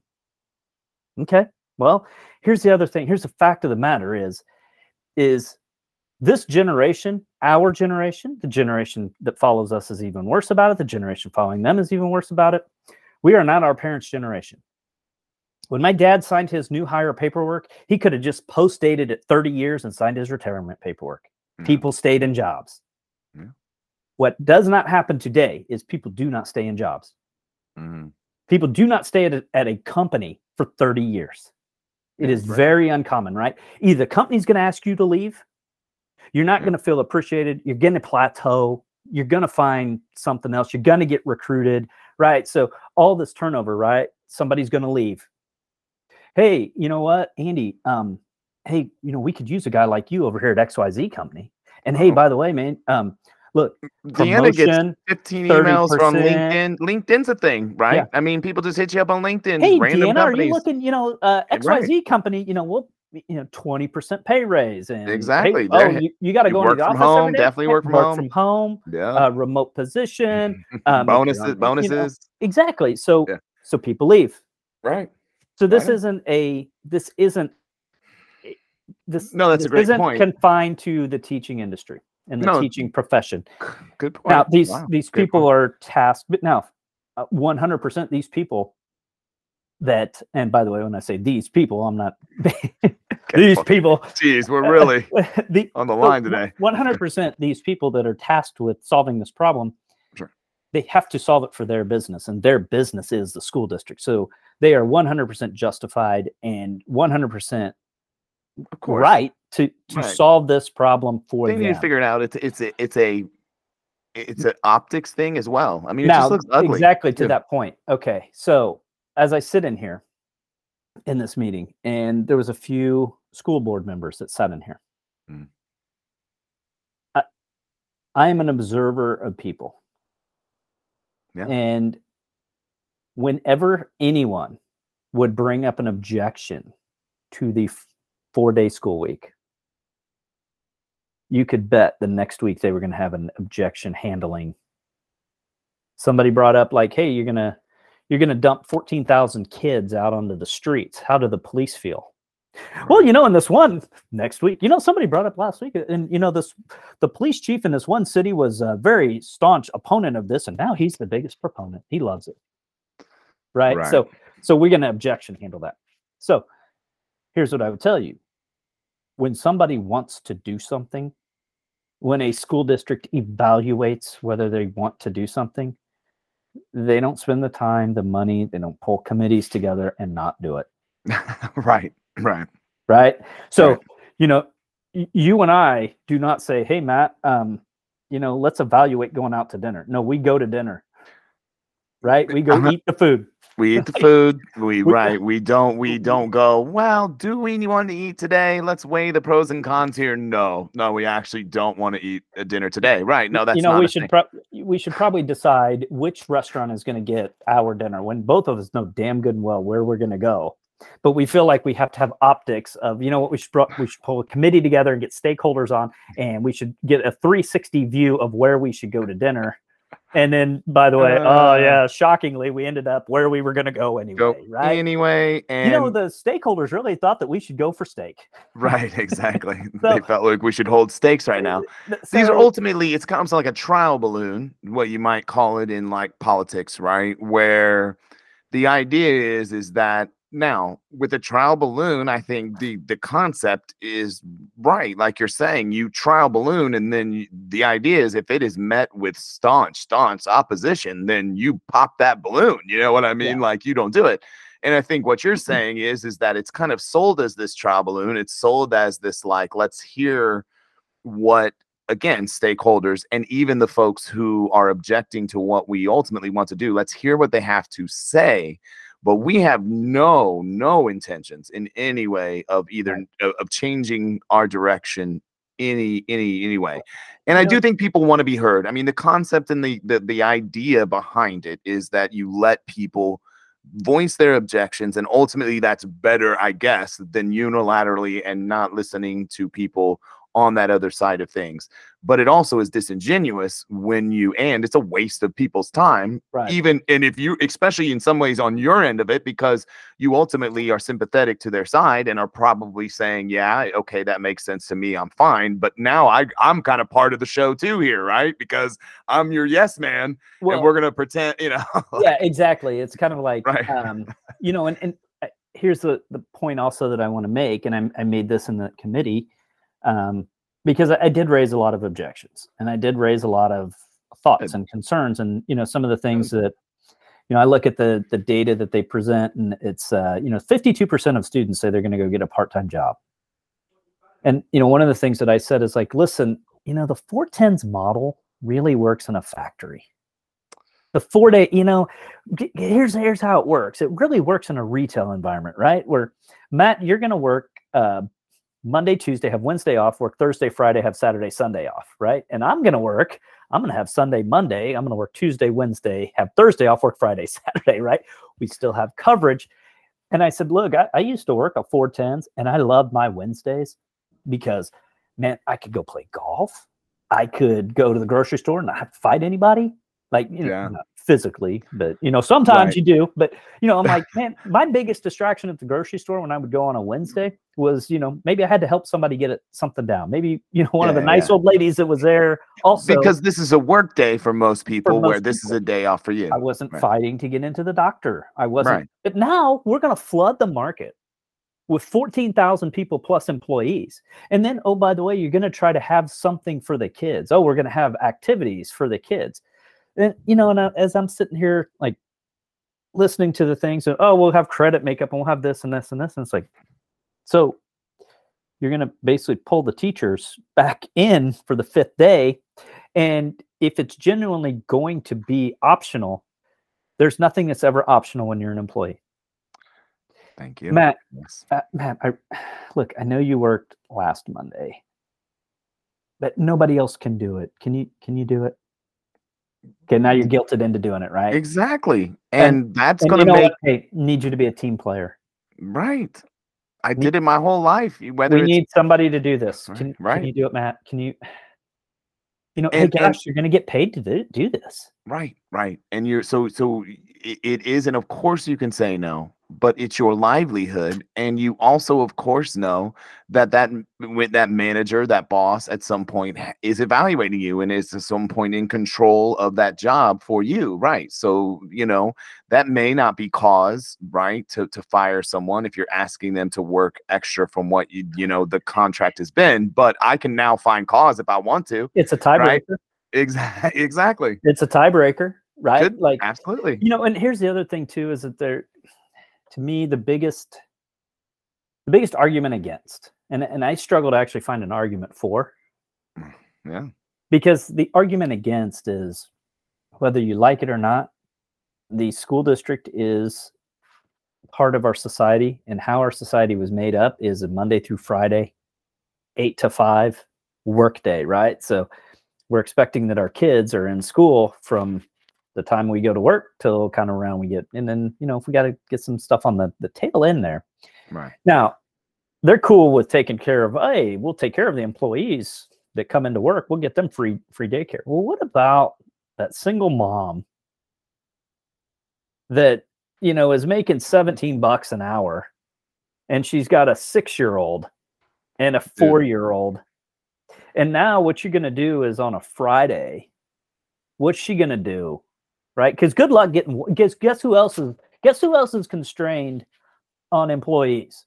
Okay. Well, here's the other thing. Here's the fact of the matter is is this generation, our generation, the generation that follows us is even worse about it. The generation following them is even worse about it. We are not our parents' generation. When my dad signed his new hire paperwork, he could have just post dated it 30 years and signed his retirement paperwork. Mhm. People stayed in jobs. Yeah. What does not happen today is people do not stay in jobs. Mhm. People do not stay at a, at a company for 30 years. It is right. very uncommon, right? Either the company's going to ask you to leave, you're not Yeah. going to feel appreciated, you're going to plateau, you're going to find something else, you're going to get recruited, right? So all this turnover, right? Somebody's going to leave. Hey, you know what, Andy? Um, hey, you know, we could use a guy like you over here at XYZ company. And hey, by the way, man, um, Look, Deanna gets 15 emails from 30%. LinkedIn. LinkedIn's a thing, right? Yeah. I mean, people just hit you up on LinkedIn. Hey, random Deanna, are you looking? You know, uh, X Right. Company. You know, we'll you know twenty percent pay raise and Exactly. oh, you, you got to go into work the from office home, definitely work from work home. from home. yeah. Uh, remote position. um, you're bonuses, you know, bonuses. Exactly. So Yeah. so people leave. Right. So this on. isn't a this isn't this no, that's this a great isn't point. confined to the teaching industry and the no. teaching profession. Good point. Now these wow. these people point. are tasked, but now, uh, one hundred percent these people that and by the way when i say these people i'm not these people jeez we're really the, on the line today 100% these people that are tasked with solving this problem sure. they have to solve it for their business and their business is the school district so they are 100% justified and 100% right to to Right. solve this problem for They need to figure it out. It's it's a it's a it's an optics thing as well. I mean, it now, just looks ugly. exactly to Yeah. that point. Okay, so as I sit in here in this meeting, and there was a few school board members that sat in here. Mm. I, I am an observer of people. Yeah. And whenever anyone would bring up an objection to the four day school week, you could bet the next week they were going to have an objection handling. Somebody brought up like, "Hey, you're gonna you're gonna dump fourteen thousand kids out onto the streets. How do the police feel?" Well, you know, in this one next week, you know, somebody brought up last week, and you know, this the police chief in this one city was a very staunch opponent of this, and now he's the biggest proponent. He loves it, right? Right. So, so we're going to objection handle that. So, here's what I would tell you: when somebody wants to do something, when a school district evaluates whether they want to do something, they don't spend the time, the money, they don't pull committees together and not do it right. Right. right so Right. you know you and i do not say hey matt um you know let's evaluate going out to dinner no we go to dinner right we go eat the food We eat the food. We, right. We don't. We don't go. Well, do we want to eat today? Let's weigh the pros and cons here. No, no, we actually don't want to eat a dinner today. Right? No, that's you know not we should pro- we should probably decide which restaurant is going to get our dinner when both of us know damn good and well where we're going to go but we feel like we have to have optics of you know what we should we should pull a committee together and get stakeholders on and we should get a 360 view of where we should go to dinner and then by the way oh Uh. yeah shockingly we ended up where we were going to go anyway Go right anyway, you know the stakeholders really thought that we should go for steak right, exactly. So- they felt like we should hold stakes right now. Th- These are ultimately it's kind of like a trial balloon, what you might call it in like politics, right? Where the idea is is that now with a trial balloon, I think the the concept is right. Like you're saying, you trial balloon, and then you, the idea is if it is met with staunch, staunch opposition, then you pop that balloon. You know what I mean? Like you don't do it. And I think what you're mm-hmm. saying is is that it's kind of sold as this trial balloon. It's sold as this like let's hear what again stakeholders and even the folks who are objecting to what we ultimately want to do let's hear what they have to say but we have no no intentions in any way of either of, changing our direction any any anyway and i do think people want to be heard. I mean the concept and the, the the idea behind it is that you let people voice their objections and ultimately that's better i guess than unilaterally and not listening to people on that other side of things. But it also is disingenuous when you and it's a waste of people's time right. even and if you especially in some ways on your end of it because you ultimately are sympathetic to their side and are probably saying yeah okay that makes sense to me i'm fine. But now i i'm kind of part of the show too here right? Because i'm your yes man well, and we're gonna pretend you know? Yeah exactly. It's kind of like Right. um you know and, and uh, here's the the point also that i want to make and I, I made this in the committee um because I, I did raise a lot of objections and i did raise a lot of thoughts and concerns and you know some of the things that you know i look at the the data that they present and it's uh you know 52% of students say they're going to go get a part-time job. And you know one of the things that i said is like listen you know the 410s model really works in a factory. The four day you know here's here's how it works. It really works in a retail environment right? Where matt you're going to work uh, monday tuesday have wednesday off work thursday friday have saturday sunday off right and i'm going to work I'm going to have Sunday, Monday. I'm going to work Tuesday, Wednesday, have Thursday off, work Friday, Saturday, right? We still have coverage. And I said, look, I, I used to work a 410s and I loved my Wednesdays because, man, I could go play golf. I could go to the grocery store and not have to fight anybody. Like, you know, Yeah. not physically, but, you know, sometimes Right. you do. But, you know, I'm like, man, my biggest distraction at the grocery store when I would go on a Wednesday was, you know, maybe I had to help somebody get it, something down. Maybe, you know, one of the nice yeah. old ladies that was there also. because this is a work day for most people where most this is a day off for you. I wasn't Right. fighting to get into the doctor. I wasn't. Right. But now we're going to flood the market with 14,000 people plus employees. And then, oh, by the way, you're going to try to have something for the kids. Oh, we're going to have activities for the kids. And, you know, and I, as I'm sitting here, like listening to the things, of, oh, we'll have credit makeup and we'll have this and this and this. And it's like, so you're going to basically pull the teachers back in for the fifth day. And if it's genuinely going to be optional, there's nothing that's ever optional when you're an employee. Thank you. Matt, Yes. uh, Matt, I, look, I know you worked last Monday, but nobody else can do it. Can you? Can you do it? Okay, now you're guilted into doing it, right? Exactly. And, that's And going you to know make? Hey, need you to be a team player. right. I We- did it my whole life. Whether we need somebody to do this. Right, Can, can you do it, Matt? Can you? You know, And- hey, and- you're going to get paid to do, do this. Right, right. And you're so so it, it is, and of course you can say no, but it's your livelihood, and you also, of course, know that that with that manager, that boss, at some point is evaluating you and is at some point in control of that job for you, right? So you know that may not be cause, right, to to fire someone if you're asking them to work extra from what you you know the contract has been. But I can now find cause if I want to. It's a tiebreaker. Right. Exactly. Exactly. It's a tiebreaker, right? Good. Like Absolutely. you know and here's the other thing too is that there to me the biggest the biggest argument against and and i struggle to actually find an argument for mm, Yeah. because the argument against is whether you like it or not the school district is part of our society and how our society was made up is a monday through friday eight to five work day right so we're expecting that our kids are in school from the time we go to work till kind of around we get and then you know if we got to get some stuff on the the tail end there. Right. now they're cool with taking care of hey we'll take care of the employees that come into work. We'll get them free free daycare. Well what about that single mom that you know is making 17 bucks an hour and she's got a six year old and a four year old and now what you're going to do is on a friday what's she going to do right? Because good luck getting guess guess who else is guess who else is constrained on employees?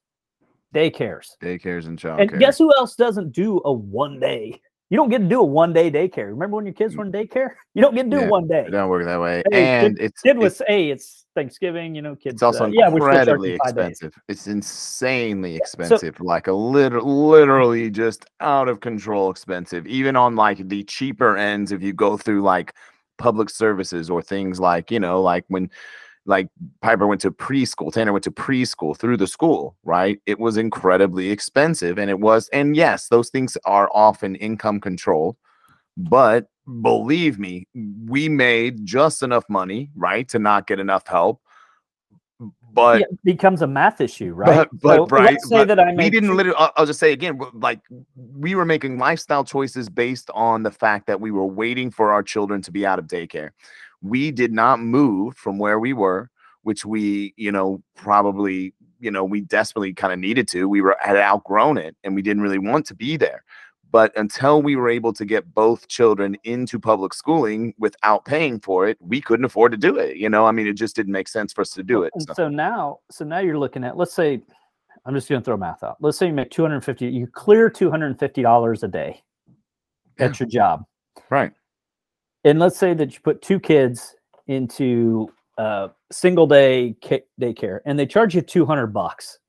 Daycares. Daycares and childcare. and guess who else doesn't do a one day? You don't get to do a one day daycare. Remember when your kids mm. were in daycare? You don't get to do Yeah, one day. it don't work that way. Hey, and it's kid it's, was hey it's thanksgiving you know kids it's also uh, yeah incredibly charging five days. expensive. It's insanely expensive. like a literal literally just out of control expensive. Even on like the cheaper ends, if you go through like public services or things like, you know, like when like Piper went to preschool, Tanner went to preschool through the school, right? It was incredibly expensive. And it was, and yes, those things are often income controlled. But believe me, we made just enough money, right, to not get enough help. But yeah, it becomes a math issue right but, but So right, let's say but that i we didn't literally. I'll, I'll just say again, like we were making lifestyle choices based on the fact that we were waiting for our children to be out of daycare. We did not move from where we were, which we, you know, probably, you know, we desperately kind of needed to. We were had outgrown it, and we didn't really want to be there. But until we were able to get both children into public schooling without paying for it, we couldn't afford to do it. You know, I mean, it just didn't make sense for us to do it. And so. so now, so now you're looking at, let's say, I'm just going to throw math out. Let's say you make 250, you clear $250 a day at your job. Right. And let's say that you put two kids into uh, single day ca- daycare and they charge you 200 bucks.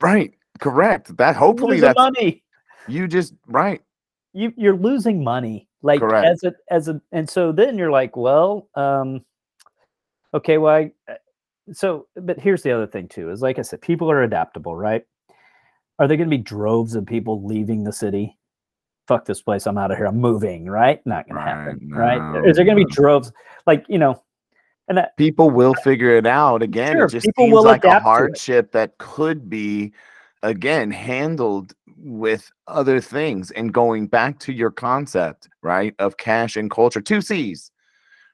Right. Correct. That hopefully that's money. You just right. You, you're losing money like Correct. as a as a and so then you're like well um okay well I, uh, so but here's the other thing too is like i said people are adaptable right are there going to be droves of people leaving the city fuck this place. I'm out of here. I'm moving. Right? Not gonna happen. Right, Right? Is there gonna be droves? Like you know, and that, people will figure it out again Sure, it just seems will like a to hardship that could be again handled with other things and going back to your concept right of cash and culture two c's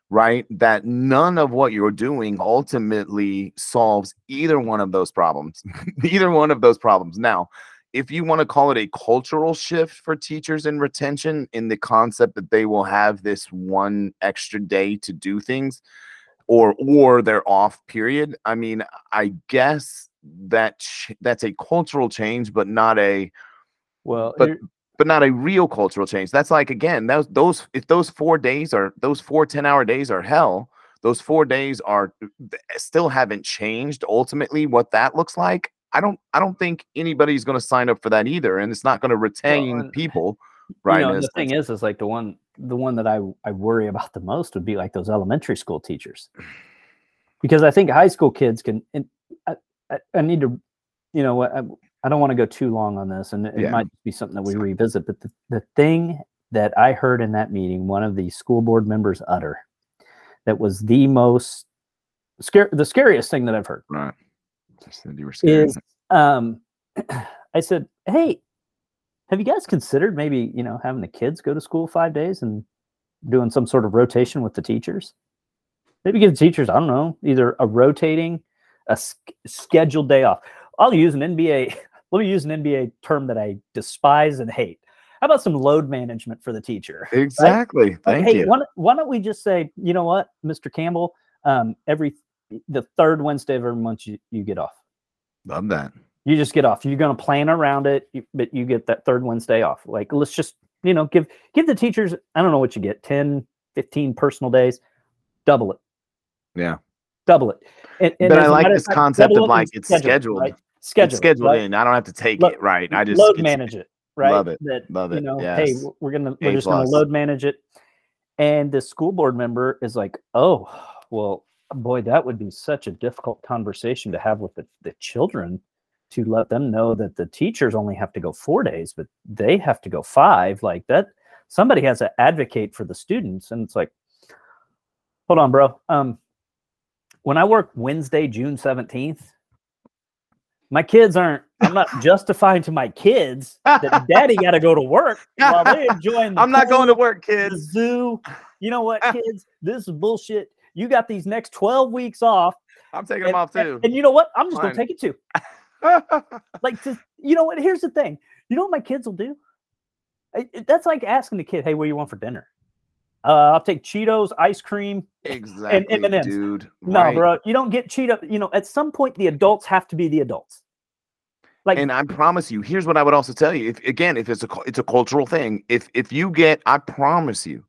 right that none of what you're doing ultimately solves either one of those problems either one of those problems. Now if you want to call it a cultural shift for teachers and retention in the concept that they will have this one extra day to do things or or they're off period i mean i guess that that's a cultural change but not a well, But- but not a real cultural change that's like again those those if those four days are those four 10 hour days are hell those four days are uh, eh, still haven't changed ultimately what that looks like i don't i don't think anybody's going to sign up for that either and it's not going to retain and- people right You know, the thing is, is like the one, the one that I I worry about the most would be like those elementary school teachers, because I think high school kids can. And I, I, I need to, you know, I, I don't want to go too long on this, and it Yeah. might be something that we revisit. But the, the thing that I heard in that meeting, one of the school board members utter, that was the most scare, the scariest thing that I've heard right Just said you were scared. is um I said, Hey, have you guys considered maybe, you know, having the kids go to school five days and doing some sort of rotation with the teachers? Maybe give the teachers, I don't know, either a rotating, a scheduled day off. I'll use an NBA, let me use an NBA term that I despise and hate. How about some load management for the teacher? exactly Like, thank hey, you Why, don't- why don't we just say, you know what, Mr. Campbell, um, every the third Wednesday of every month you, you get off. love that You just get off. You're going to plan around it, but you get that third Wednesday off. Like, let's just, you know, give give the teachers, I don't know what you get, 10, 15 personal days, double it, yeah double it. And, and But I like this concept of like it's scheduled. right? it's Scheduled, scheduled right? in i don't have to take Lo- it right i just load manage it, right? love it, That, love you it, know, hey, yes. w- we're gonna we're A just gonna load manage it. And the school board member is like, oh, well, boy, that would be such a difficult conversation to have with the, the children to let them know that the teachers only have to go four days, but they have to go five. Like that, somebody has to advocate for the students. And it's like, hold on, bro. Um, when I work Wednesday, June 17th, my kids aren't, I'm not justifying to my kids that daddy got to go to work while they enjoying the i'm not going to pool, work kids zoo. You know what, kids? This is bullshit. You got these next 12 weeks off. i'm taking And, them off too and you know what? I'm just gonna take it too. Like, to, you know what? Here's the thing. You know what my kids will do? That's like asking the kid, "Hey, what do you want for dinner?" Uh, I'll take Cheetos, ice cream. exactly M&Ms. dude No, right. bro, you don't get Cheeto. You know, at some point, the adults have to be the adults. Like, and I promise you, here's what I would also tell you. If again, if it's a it's a cultural thing, if if you get, I promise you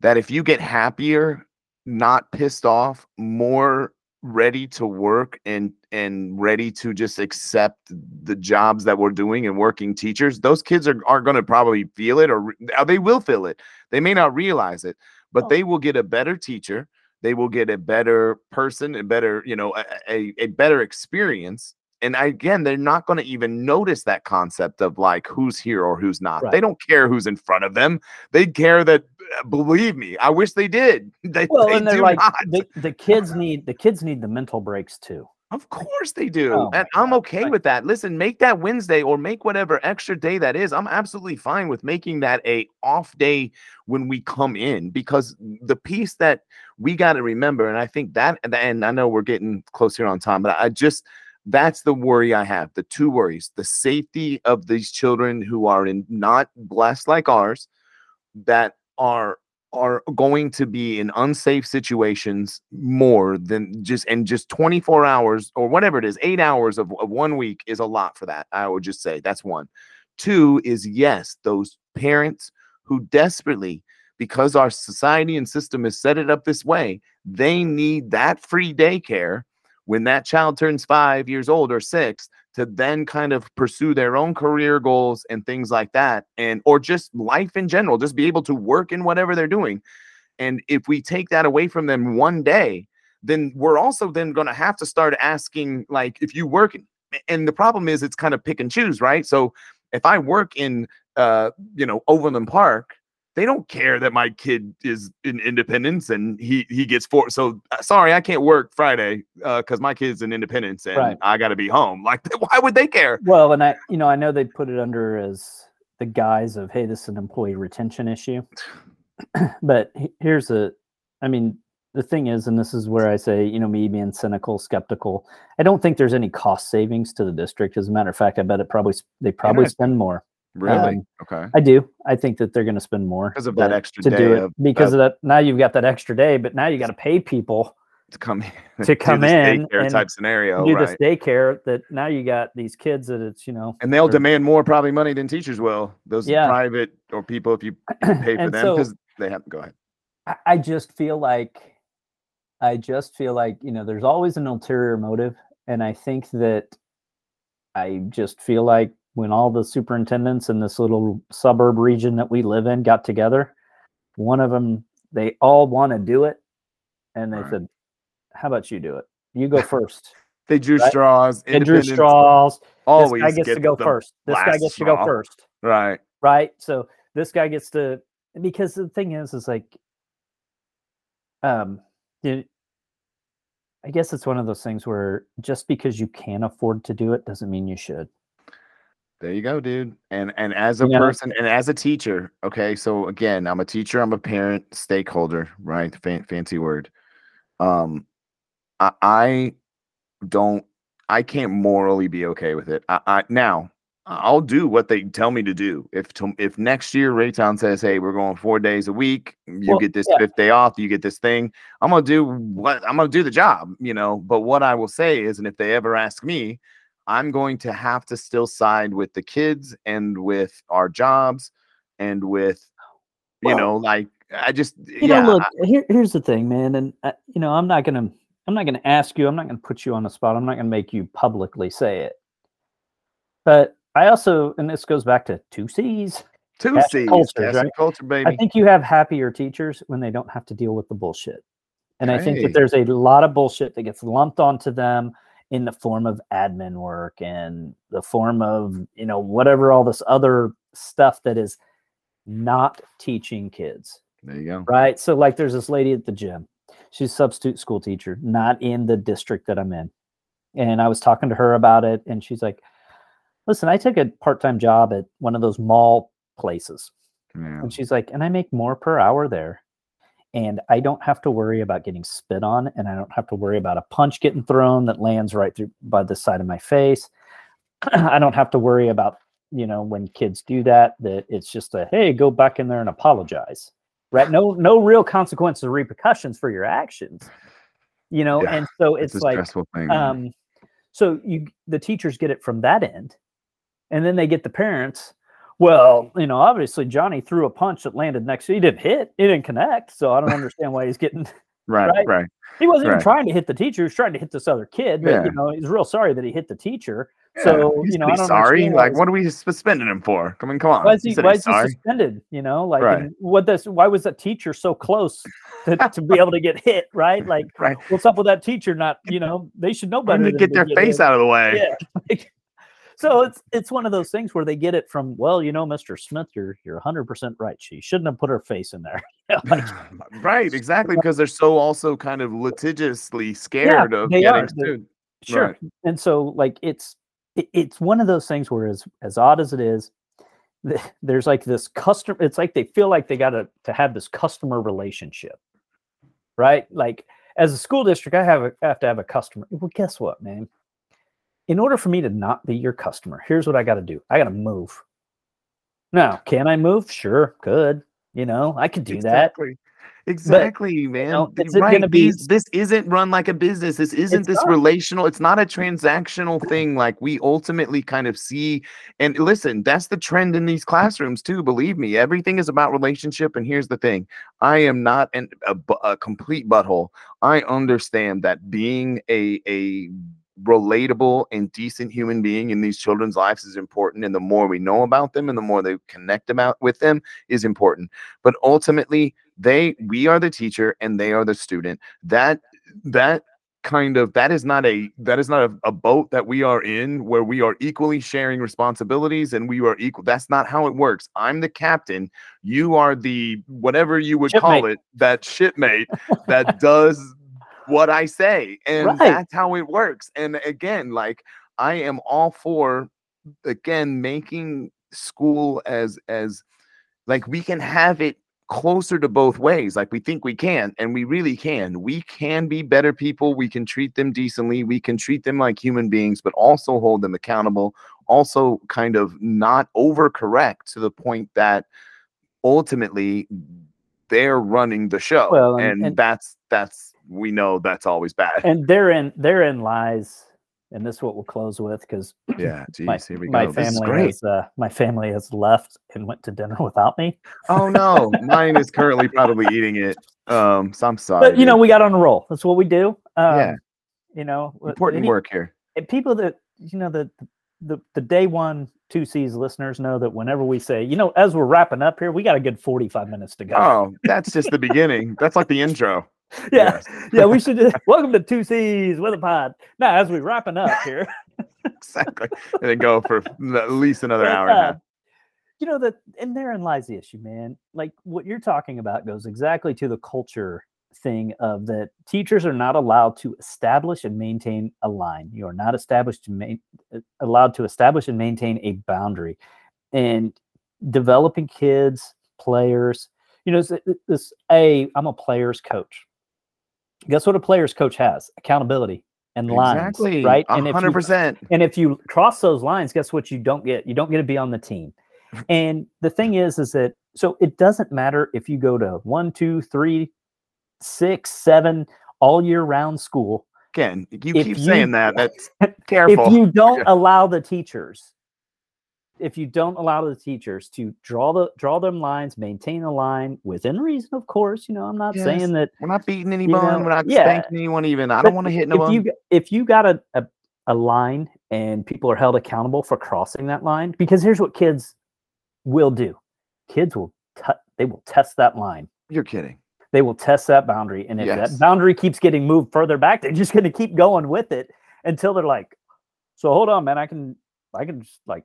that if you get happier, not pissed off, more ready to work and and ready to just accept the jobs that we're doing and working teachers, those kids are, are going to probably feel it or uh, they will feel it. They may not realize it, but Oh. they will get a better teacher. They will get a better person, a better, you know, a, a, a better experience and again they're not going to even notice that concept of like who's here or who's not they don't care who's in front of them they care that believe me i wish they did they, well, they and they're do like, not. the, the kids need the kids need the mental breaks too. of course they do Oh and i'm okay Like- with that listen make that wednesday or make whatever extra day that is i'm absolutely fine with making that a off day when we come in because the piece that we got to remember and i think that and i know we're getting close here on time but i just that's the worry I have. The two worries: the safety of these children who are in not blessed like ours, that are are going to be in unsafe situations more than just and just 24 hours or whatever it is, eight hours of, of one week is a lot for that. I would just say that's one. Two is yes, those parents who desperately because our society and system has set it up this way, they need that free daycare when that child turns five years old or six to then kind of pursue their own career goals and things like that and or just life in general just be able to work in whatever they're doing. And if we take that away from them one day then we're also then going to have to start asking like if you work and the problem is it's kind of pick and choose right? So if i work in uh, you know, Overland Park, they don't care that my kid is in Independence and he he gets four. So uh, sorry, I can't work Friday because uh, my kid's in Independence and Right. I got to be home. Like, why would they care? Well, and I, you know, I know they put it under as the guise of, hey, this is an employee retention issue. but here's the, I mean, the thing is, and this is where I say, you know, me being cynical, skeptical, I don't think there's any cost savings to the district. As a matter of fact, I bet it probably they probably spend more. Really? Um, okay. I do. I think that they're going to spend more Because of that extra to day do it of, because of of that. Now you've got that extra day, but now you got to pay people to come to come in daycare type scenario, do right? this daycare. That now you got these kids that it's you know and they'll demand more probably money than teachers will. Those Yeah. private or people, if you pay for them, so- because they have to go ahead. I, I just feel like I just feel like you know there's always an ulterior motive, and I think that I just feel like when all the superintendents in this little suburb region that we live in got together, one of them they all want to do it, and they Right. said, "How about you do it? You go first." They drew Right. straws. and drew straws. Always this guy gets to go first. This guy gets to go first. Right. right so this guy gets to because the thing is is like um it, i guess it's one of those things where just because you can afford to do it doesn't mean you should There you go, dude. And and as a know? person and as a teacher, okay. So again, I'm a teacher. I'm a parent, stakeholder, right? Fan, fancy word. Um, I, I don't. I can't morally be okay with it. I, I now I'll do what they tell me to do. If to, if next year Raytown says, "Hey, we're going four days a week. You Well, get this yeah. fifth day off. You get this thing." I'm gonna do what I'm gonna do the job, you know. But what I will say is, and if they ever ask me, I'm going to have to still side with the kids and with our jobs and with, you Well, know, like I just, you yeah, know look here, here's the thing man and uh, you know i'm not gonna i'm not gonna ask you i'm not gonna put you on the spot i'm not gonna make you publicly say it but i also and this goes back to two c's two cash C's, cultures, right? culture, baby. I think you have happier teachers when they don't have to deal with the bullshit. And I think that there's a lot of bullshit that gets lumped onto them in the form of admin work and the form of, you know, whatever all this other stuff that is not teaching kids. there you go. Right. So like there's this lady at the gym. She's a substitute school teacher, not in the district that I'm in. And I was talking to her about it and she's like, "Listen, I took a part-time job at one of those mall places." Yeah. And she's like, and I make more per hour there. And I don't have to worry about getting spit on, and I don't have to worry about a punch getting thrown that lands right through by the side of my face. I don't have to worry about, you know, when kids do that, that it's just a hey, go back in there and apologize. Right. No, no real consequences or repercussions for your actions. You know, Yeah, and so It's, it's, like thing. um, so you the teachers get it from that end, and then they get the parents. Well, you know, obviously Johnny threw a punch that landed next. He didn't hit. It didn't connect. So I don't understand why he's getting. right, right. right. He wasn't even trying to hit the teacher. He was trying to hit this other kid. But Yeah. you know, he's real sorry that he hit the teacher. Yeah, So he's you know, I don't sorry. Like, what are we suspending him for? Come on, come on. Why is He? Why is he suspended? You know, like Right. what this? Why was that teacher so close to, to be able to get hit? Right? Like, Right. what's up with that teacher? Not you know, they should know better. To get their hit. face out of the way. yeah. so it's it's one of those things where they get it from well, you know, Mr. Smith, you're you're 100 percent right. She shouldn't have put her face in there. Like, right, exactly, because they're so also kind of litigiously scared of they getting. Sued. sure. Right. And so like it's it, it's one of those things where as as odd as it is, th- there's like this customer. It's like they feel like they got to to have this customer relationship, right? Like as a school district, I have a, I have to have a customer. Well, guess what, man? In order for me to not be your customer, here's what I got to do. I got to move. Now, can I move? Sure, good. You know, I could do that. Exactly. Exactly, man. know, is right. gonna be- These, this isn't run like a business. This isn't this not. relational. It's not a transactional thing like we ultimately kind of see. And listen, that's the trend in these classrooms too. Believe me, everything is about relationship. And here's the thing I am not an, a, a complete butthole. I understand that being a, a relatable and decent human being in these children's lives is important. And the more we know about them and the more they connect about with them is important. But ultimately, they we are the teacher and they are the student. That that kind of that is not a that is not a, a boat that we are in where we are equally sharing responsibilities and we are equal that's not how it works i'm the captain you are the whatever you would call it that shipmate that does what i say and Right. that's how it works and again like i am all for again making school as as like we can have it closer to both ways like we think we can and we really can we can be better people we can treat them decently we can treat them like human beings but also hold them accountable also kind of not overcorrect to the point that ultimately they're running the show Well, and- and, and- that's that's we know that's always bad and therein therein lies, and this is what we'll close with because yeah geez, my, here we go is family has uh, my family has left and went to dinner without me. oh no mine is currently probably eating it um so i'm sorry But you know, we got on a roll. That's what we do. Um, Yeah. You know, important any- work here and people that you know the the the day one two C's listeners know that whenever we say, you know, as we're wrapping up here, we got a good forty five minutes to go. Oh, that's just the beginning. That's like the intro. yeah, yes. yeah. We should just welcome to two C's with a pod. Now, as we're wrapping up here, Exactly. And then go for at least another but, hour uh, you know that, and therein lies the issue, man. Like what you're talking about goes exactly to the culture thing of that teachers are not allowed to establish and maintain a line. You are not established to main, uh, allowed to establish and maintain a boundary, and developing kids, players. You know, this, this a I'm a players coach. Guess what a players coach has? Accountability and lines, Exactly. right? And if hundred you and if you cross those lines, guess what you don't get? You don't get to be on the team. And the thing is, is that so it doesn't matter if you go to one, two, three, six, seven, all year round school. Again, you if keep you- saying that. That's careful. If you don't Yeah. allow the teachers, if you don't allow the teachers to draw the draw them lines, maintain a line within reason, of course. You know, I'm not Yes. saying that We're not beating anyone. know, We're not yeah. spanking anyone. Even I But don't want to hit if no you one. g- if you got a, a a line and people are held accountable for crossing that line, because here's what kids will do: kids will t- they will test that line. You're kidding. They will test that boundary, and if Yes. that boundary keeps getting moved further back, they're just going to keep going with it until they're like, "So hold on, man, I can I can just like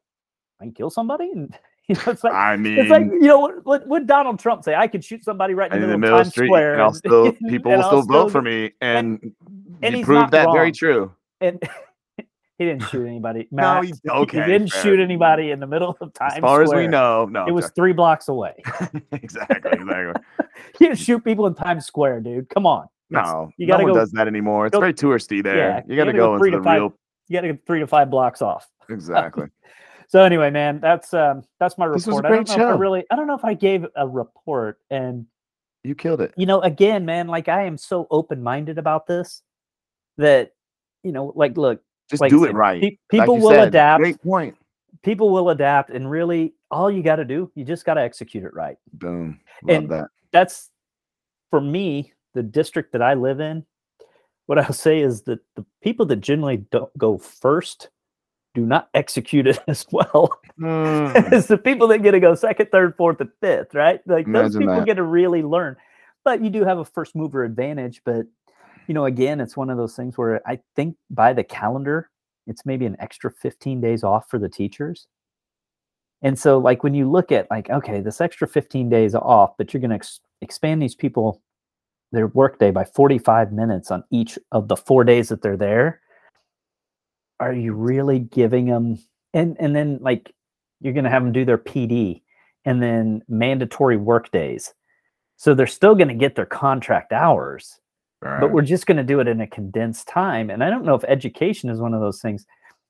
I can kill somebody." And you know, it's like I mean, it's like you know what, what what Donald Trump say? I could shoot somebody right in in the the middle, middle of Times street, Square, and I'll still people and will I'll still vote for me, and, and you he's proved that very true. and he didn't shoot anybody. No, Matt. he- okay, He didn't fair. shoot anybody in the middle of Times Square. As far as we know, no. it was three blocks away. exactly. Exactly. he didn't shoot people in Times Square, dude. Come on. No, you no one go- does that anymore. It's go- very touristy there. Yeah, you got to gotta go into the five- real. You got to go three to five blocks off. Exactly. So anyway, man, that's um that's my This was a report. I don't know if I show. really I don't know if I gave a report and You killed it. you know again, man, like I am so open minded about this that you know, like look, Just like do it right. pe- people you will said, adapt. Great point. People will adapt, and really, all you got to do, you just got to execute it right. Boom. Love And- that. that's for me the district that i live in what i'll say is that the people that generally don't go first do not execute it as well. Mm, as the people that get to go second third fourth and fifth right? Like those people that. get to really learn. But you do have a first mover advantage but you know again it's one of those things where i think by the calendar it's maybe an extra 15 days off for the teachers. And so like when you look at like okay this extra 15 days off but you're going to ex- expand these people their workday by 45 minutes on each of the four days that they're there are you really giving them and and then like you're going to have them do their pd and then mandatory work days. So they're still going to get their contract hours but we're just going to do it in a condensed time and i don't know if education is one of those things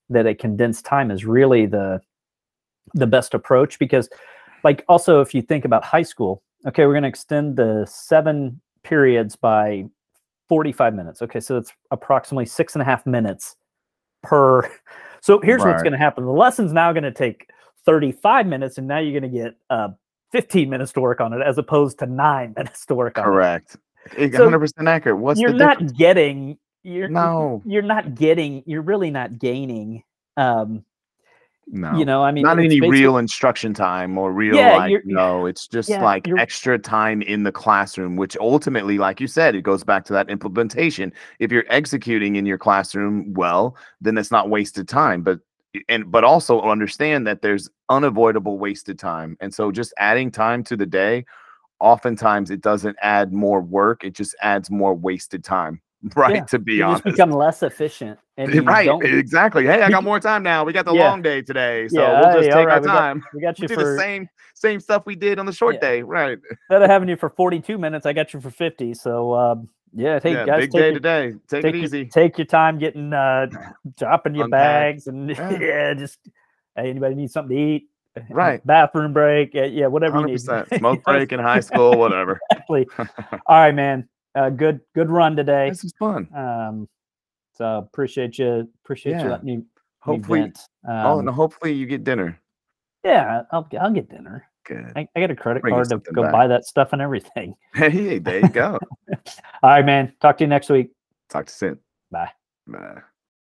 that a condensed time is really the the best approach because like also if you think about high school okay we're going to extend the seven periods by 45 minutes. Okay so it's approximately six and a half minutes per so here's what's going to happen the lesson's now going to take 35 minutes and now you're going to get uh 15 minutes to work on it as opposed to nine minutes to work on it Correct. So 100% accurate. What's you're the not difference? getting you're No. you're not getting you're really not gaining um No. You know, I mean, not any real instruction time or real Yeah, like no it's just yeah, like extra time in the classroom which ultimately like you said it goes back to that implementation if you're executing in your classroom well then it's not wasted time but and but also understand that there's unavoidable wasted time and so just adding time to the day oftentimes it doesn't add more work it just adds more wasted time right Yeah, to be you honest become less efficient. And right don't- exactly hey i got more time now we got the Yeah. long day today so Yeah, we'll just take all our right, we got- time we got we you do for the same same stuff we did on the short day, right? instead of having you for 42 minutes, I got you for 50. So um, yeah, hey yeah, guys, big take day your, today. Take, take, it your, easy. take your time getting uh dropping your bags and Yeah. just hey, anybody need something to eat? Right. Bathroom break, yeah, whatever you Hundred need. You Smoke break in high school, whatever. Exactly. All right, man. Uh, good good run today. this is fun. Um, so appreciate you appreciate you Yeah. letting me, me Hopefully, vent. oh, Um, and hopefully you get dinner. yeah, I'll I'll get dinner. Good. I, I got a credit Bring card to go back. buy that stuff and everything. Hey, there you go. All right, man. Talk to you next week. Talk to you soon. Bye. Bye.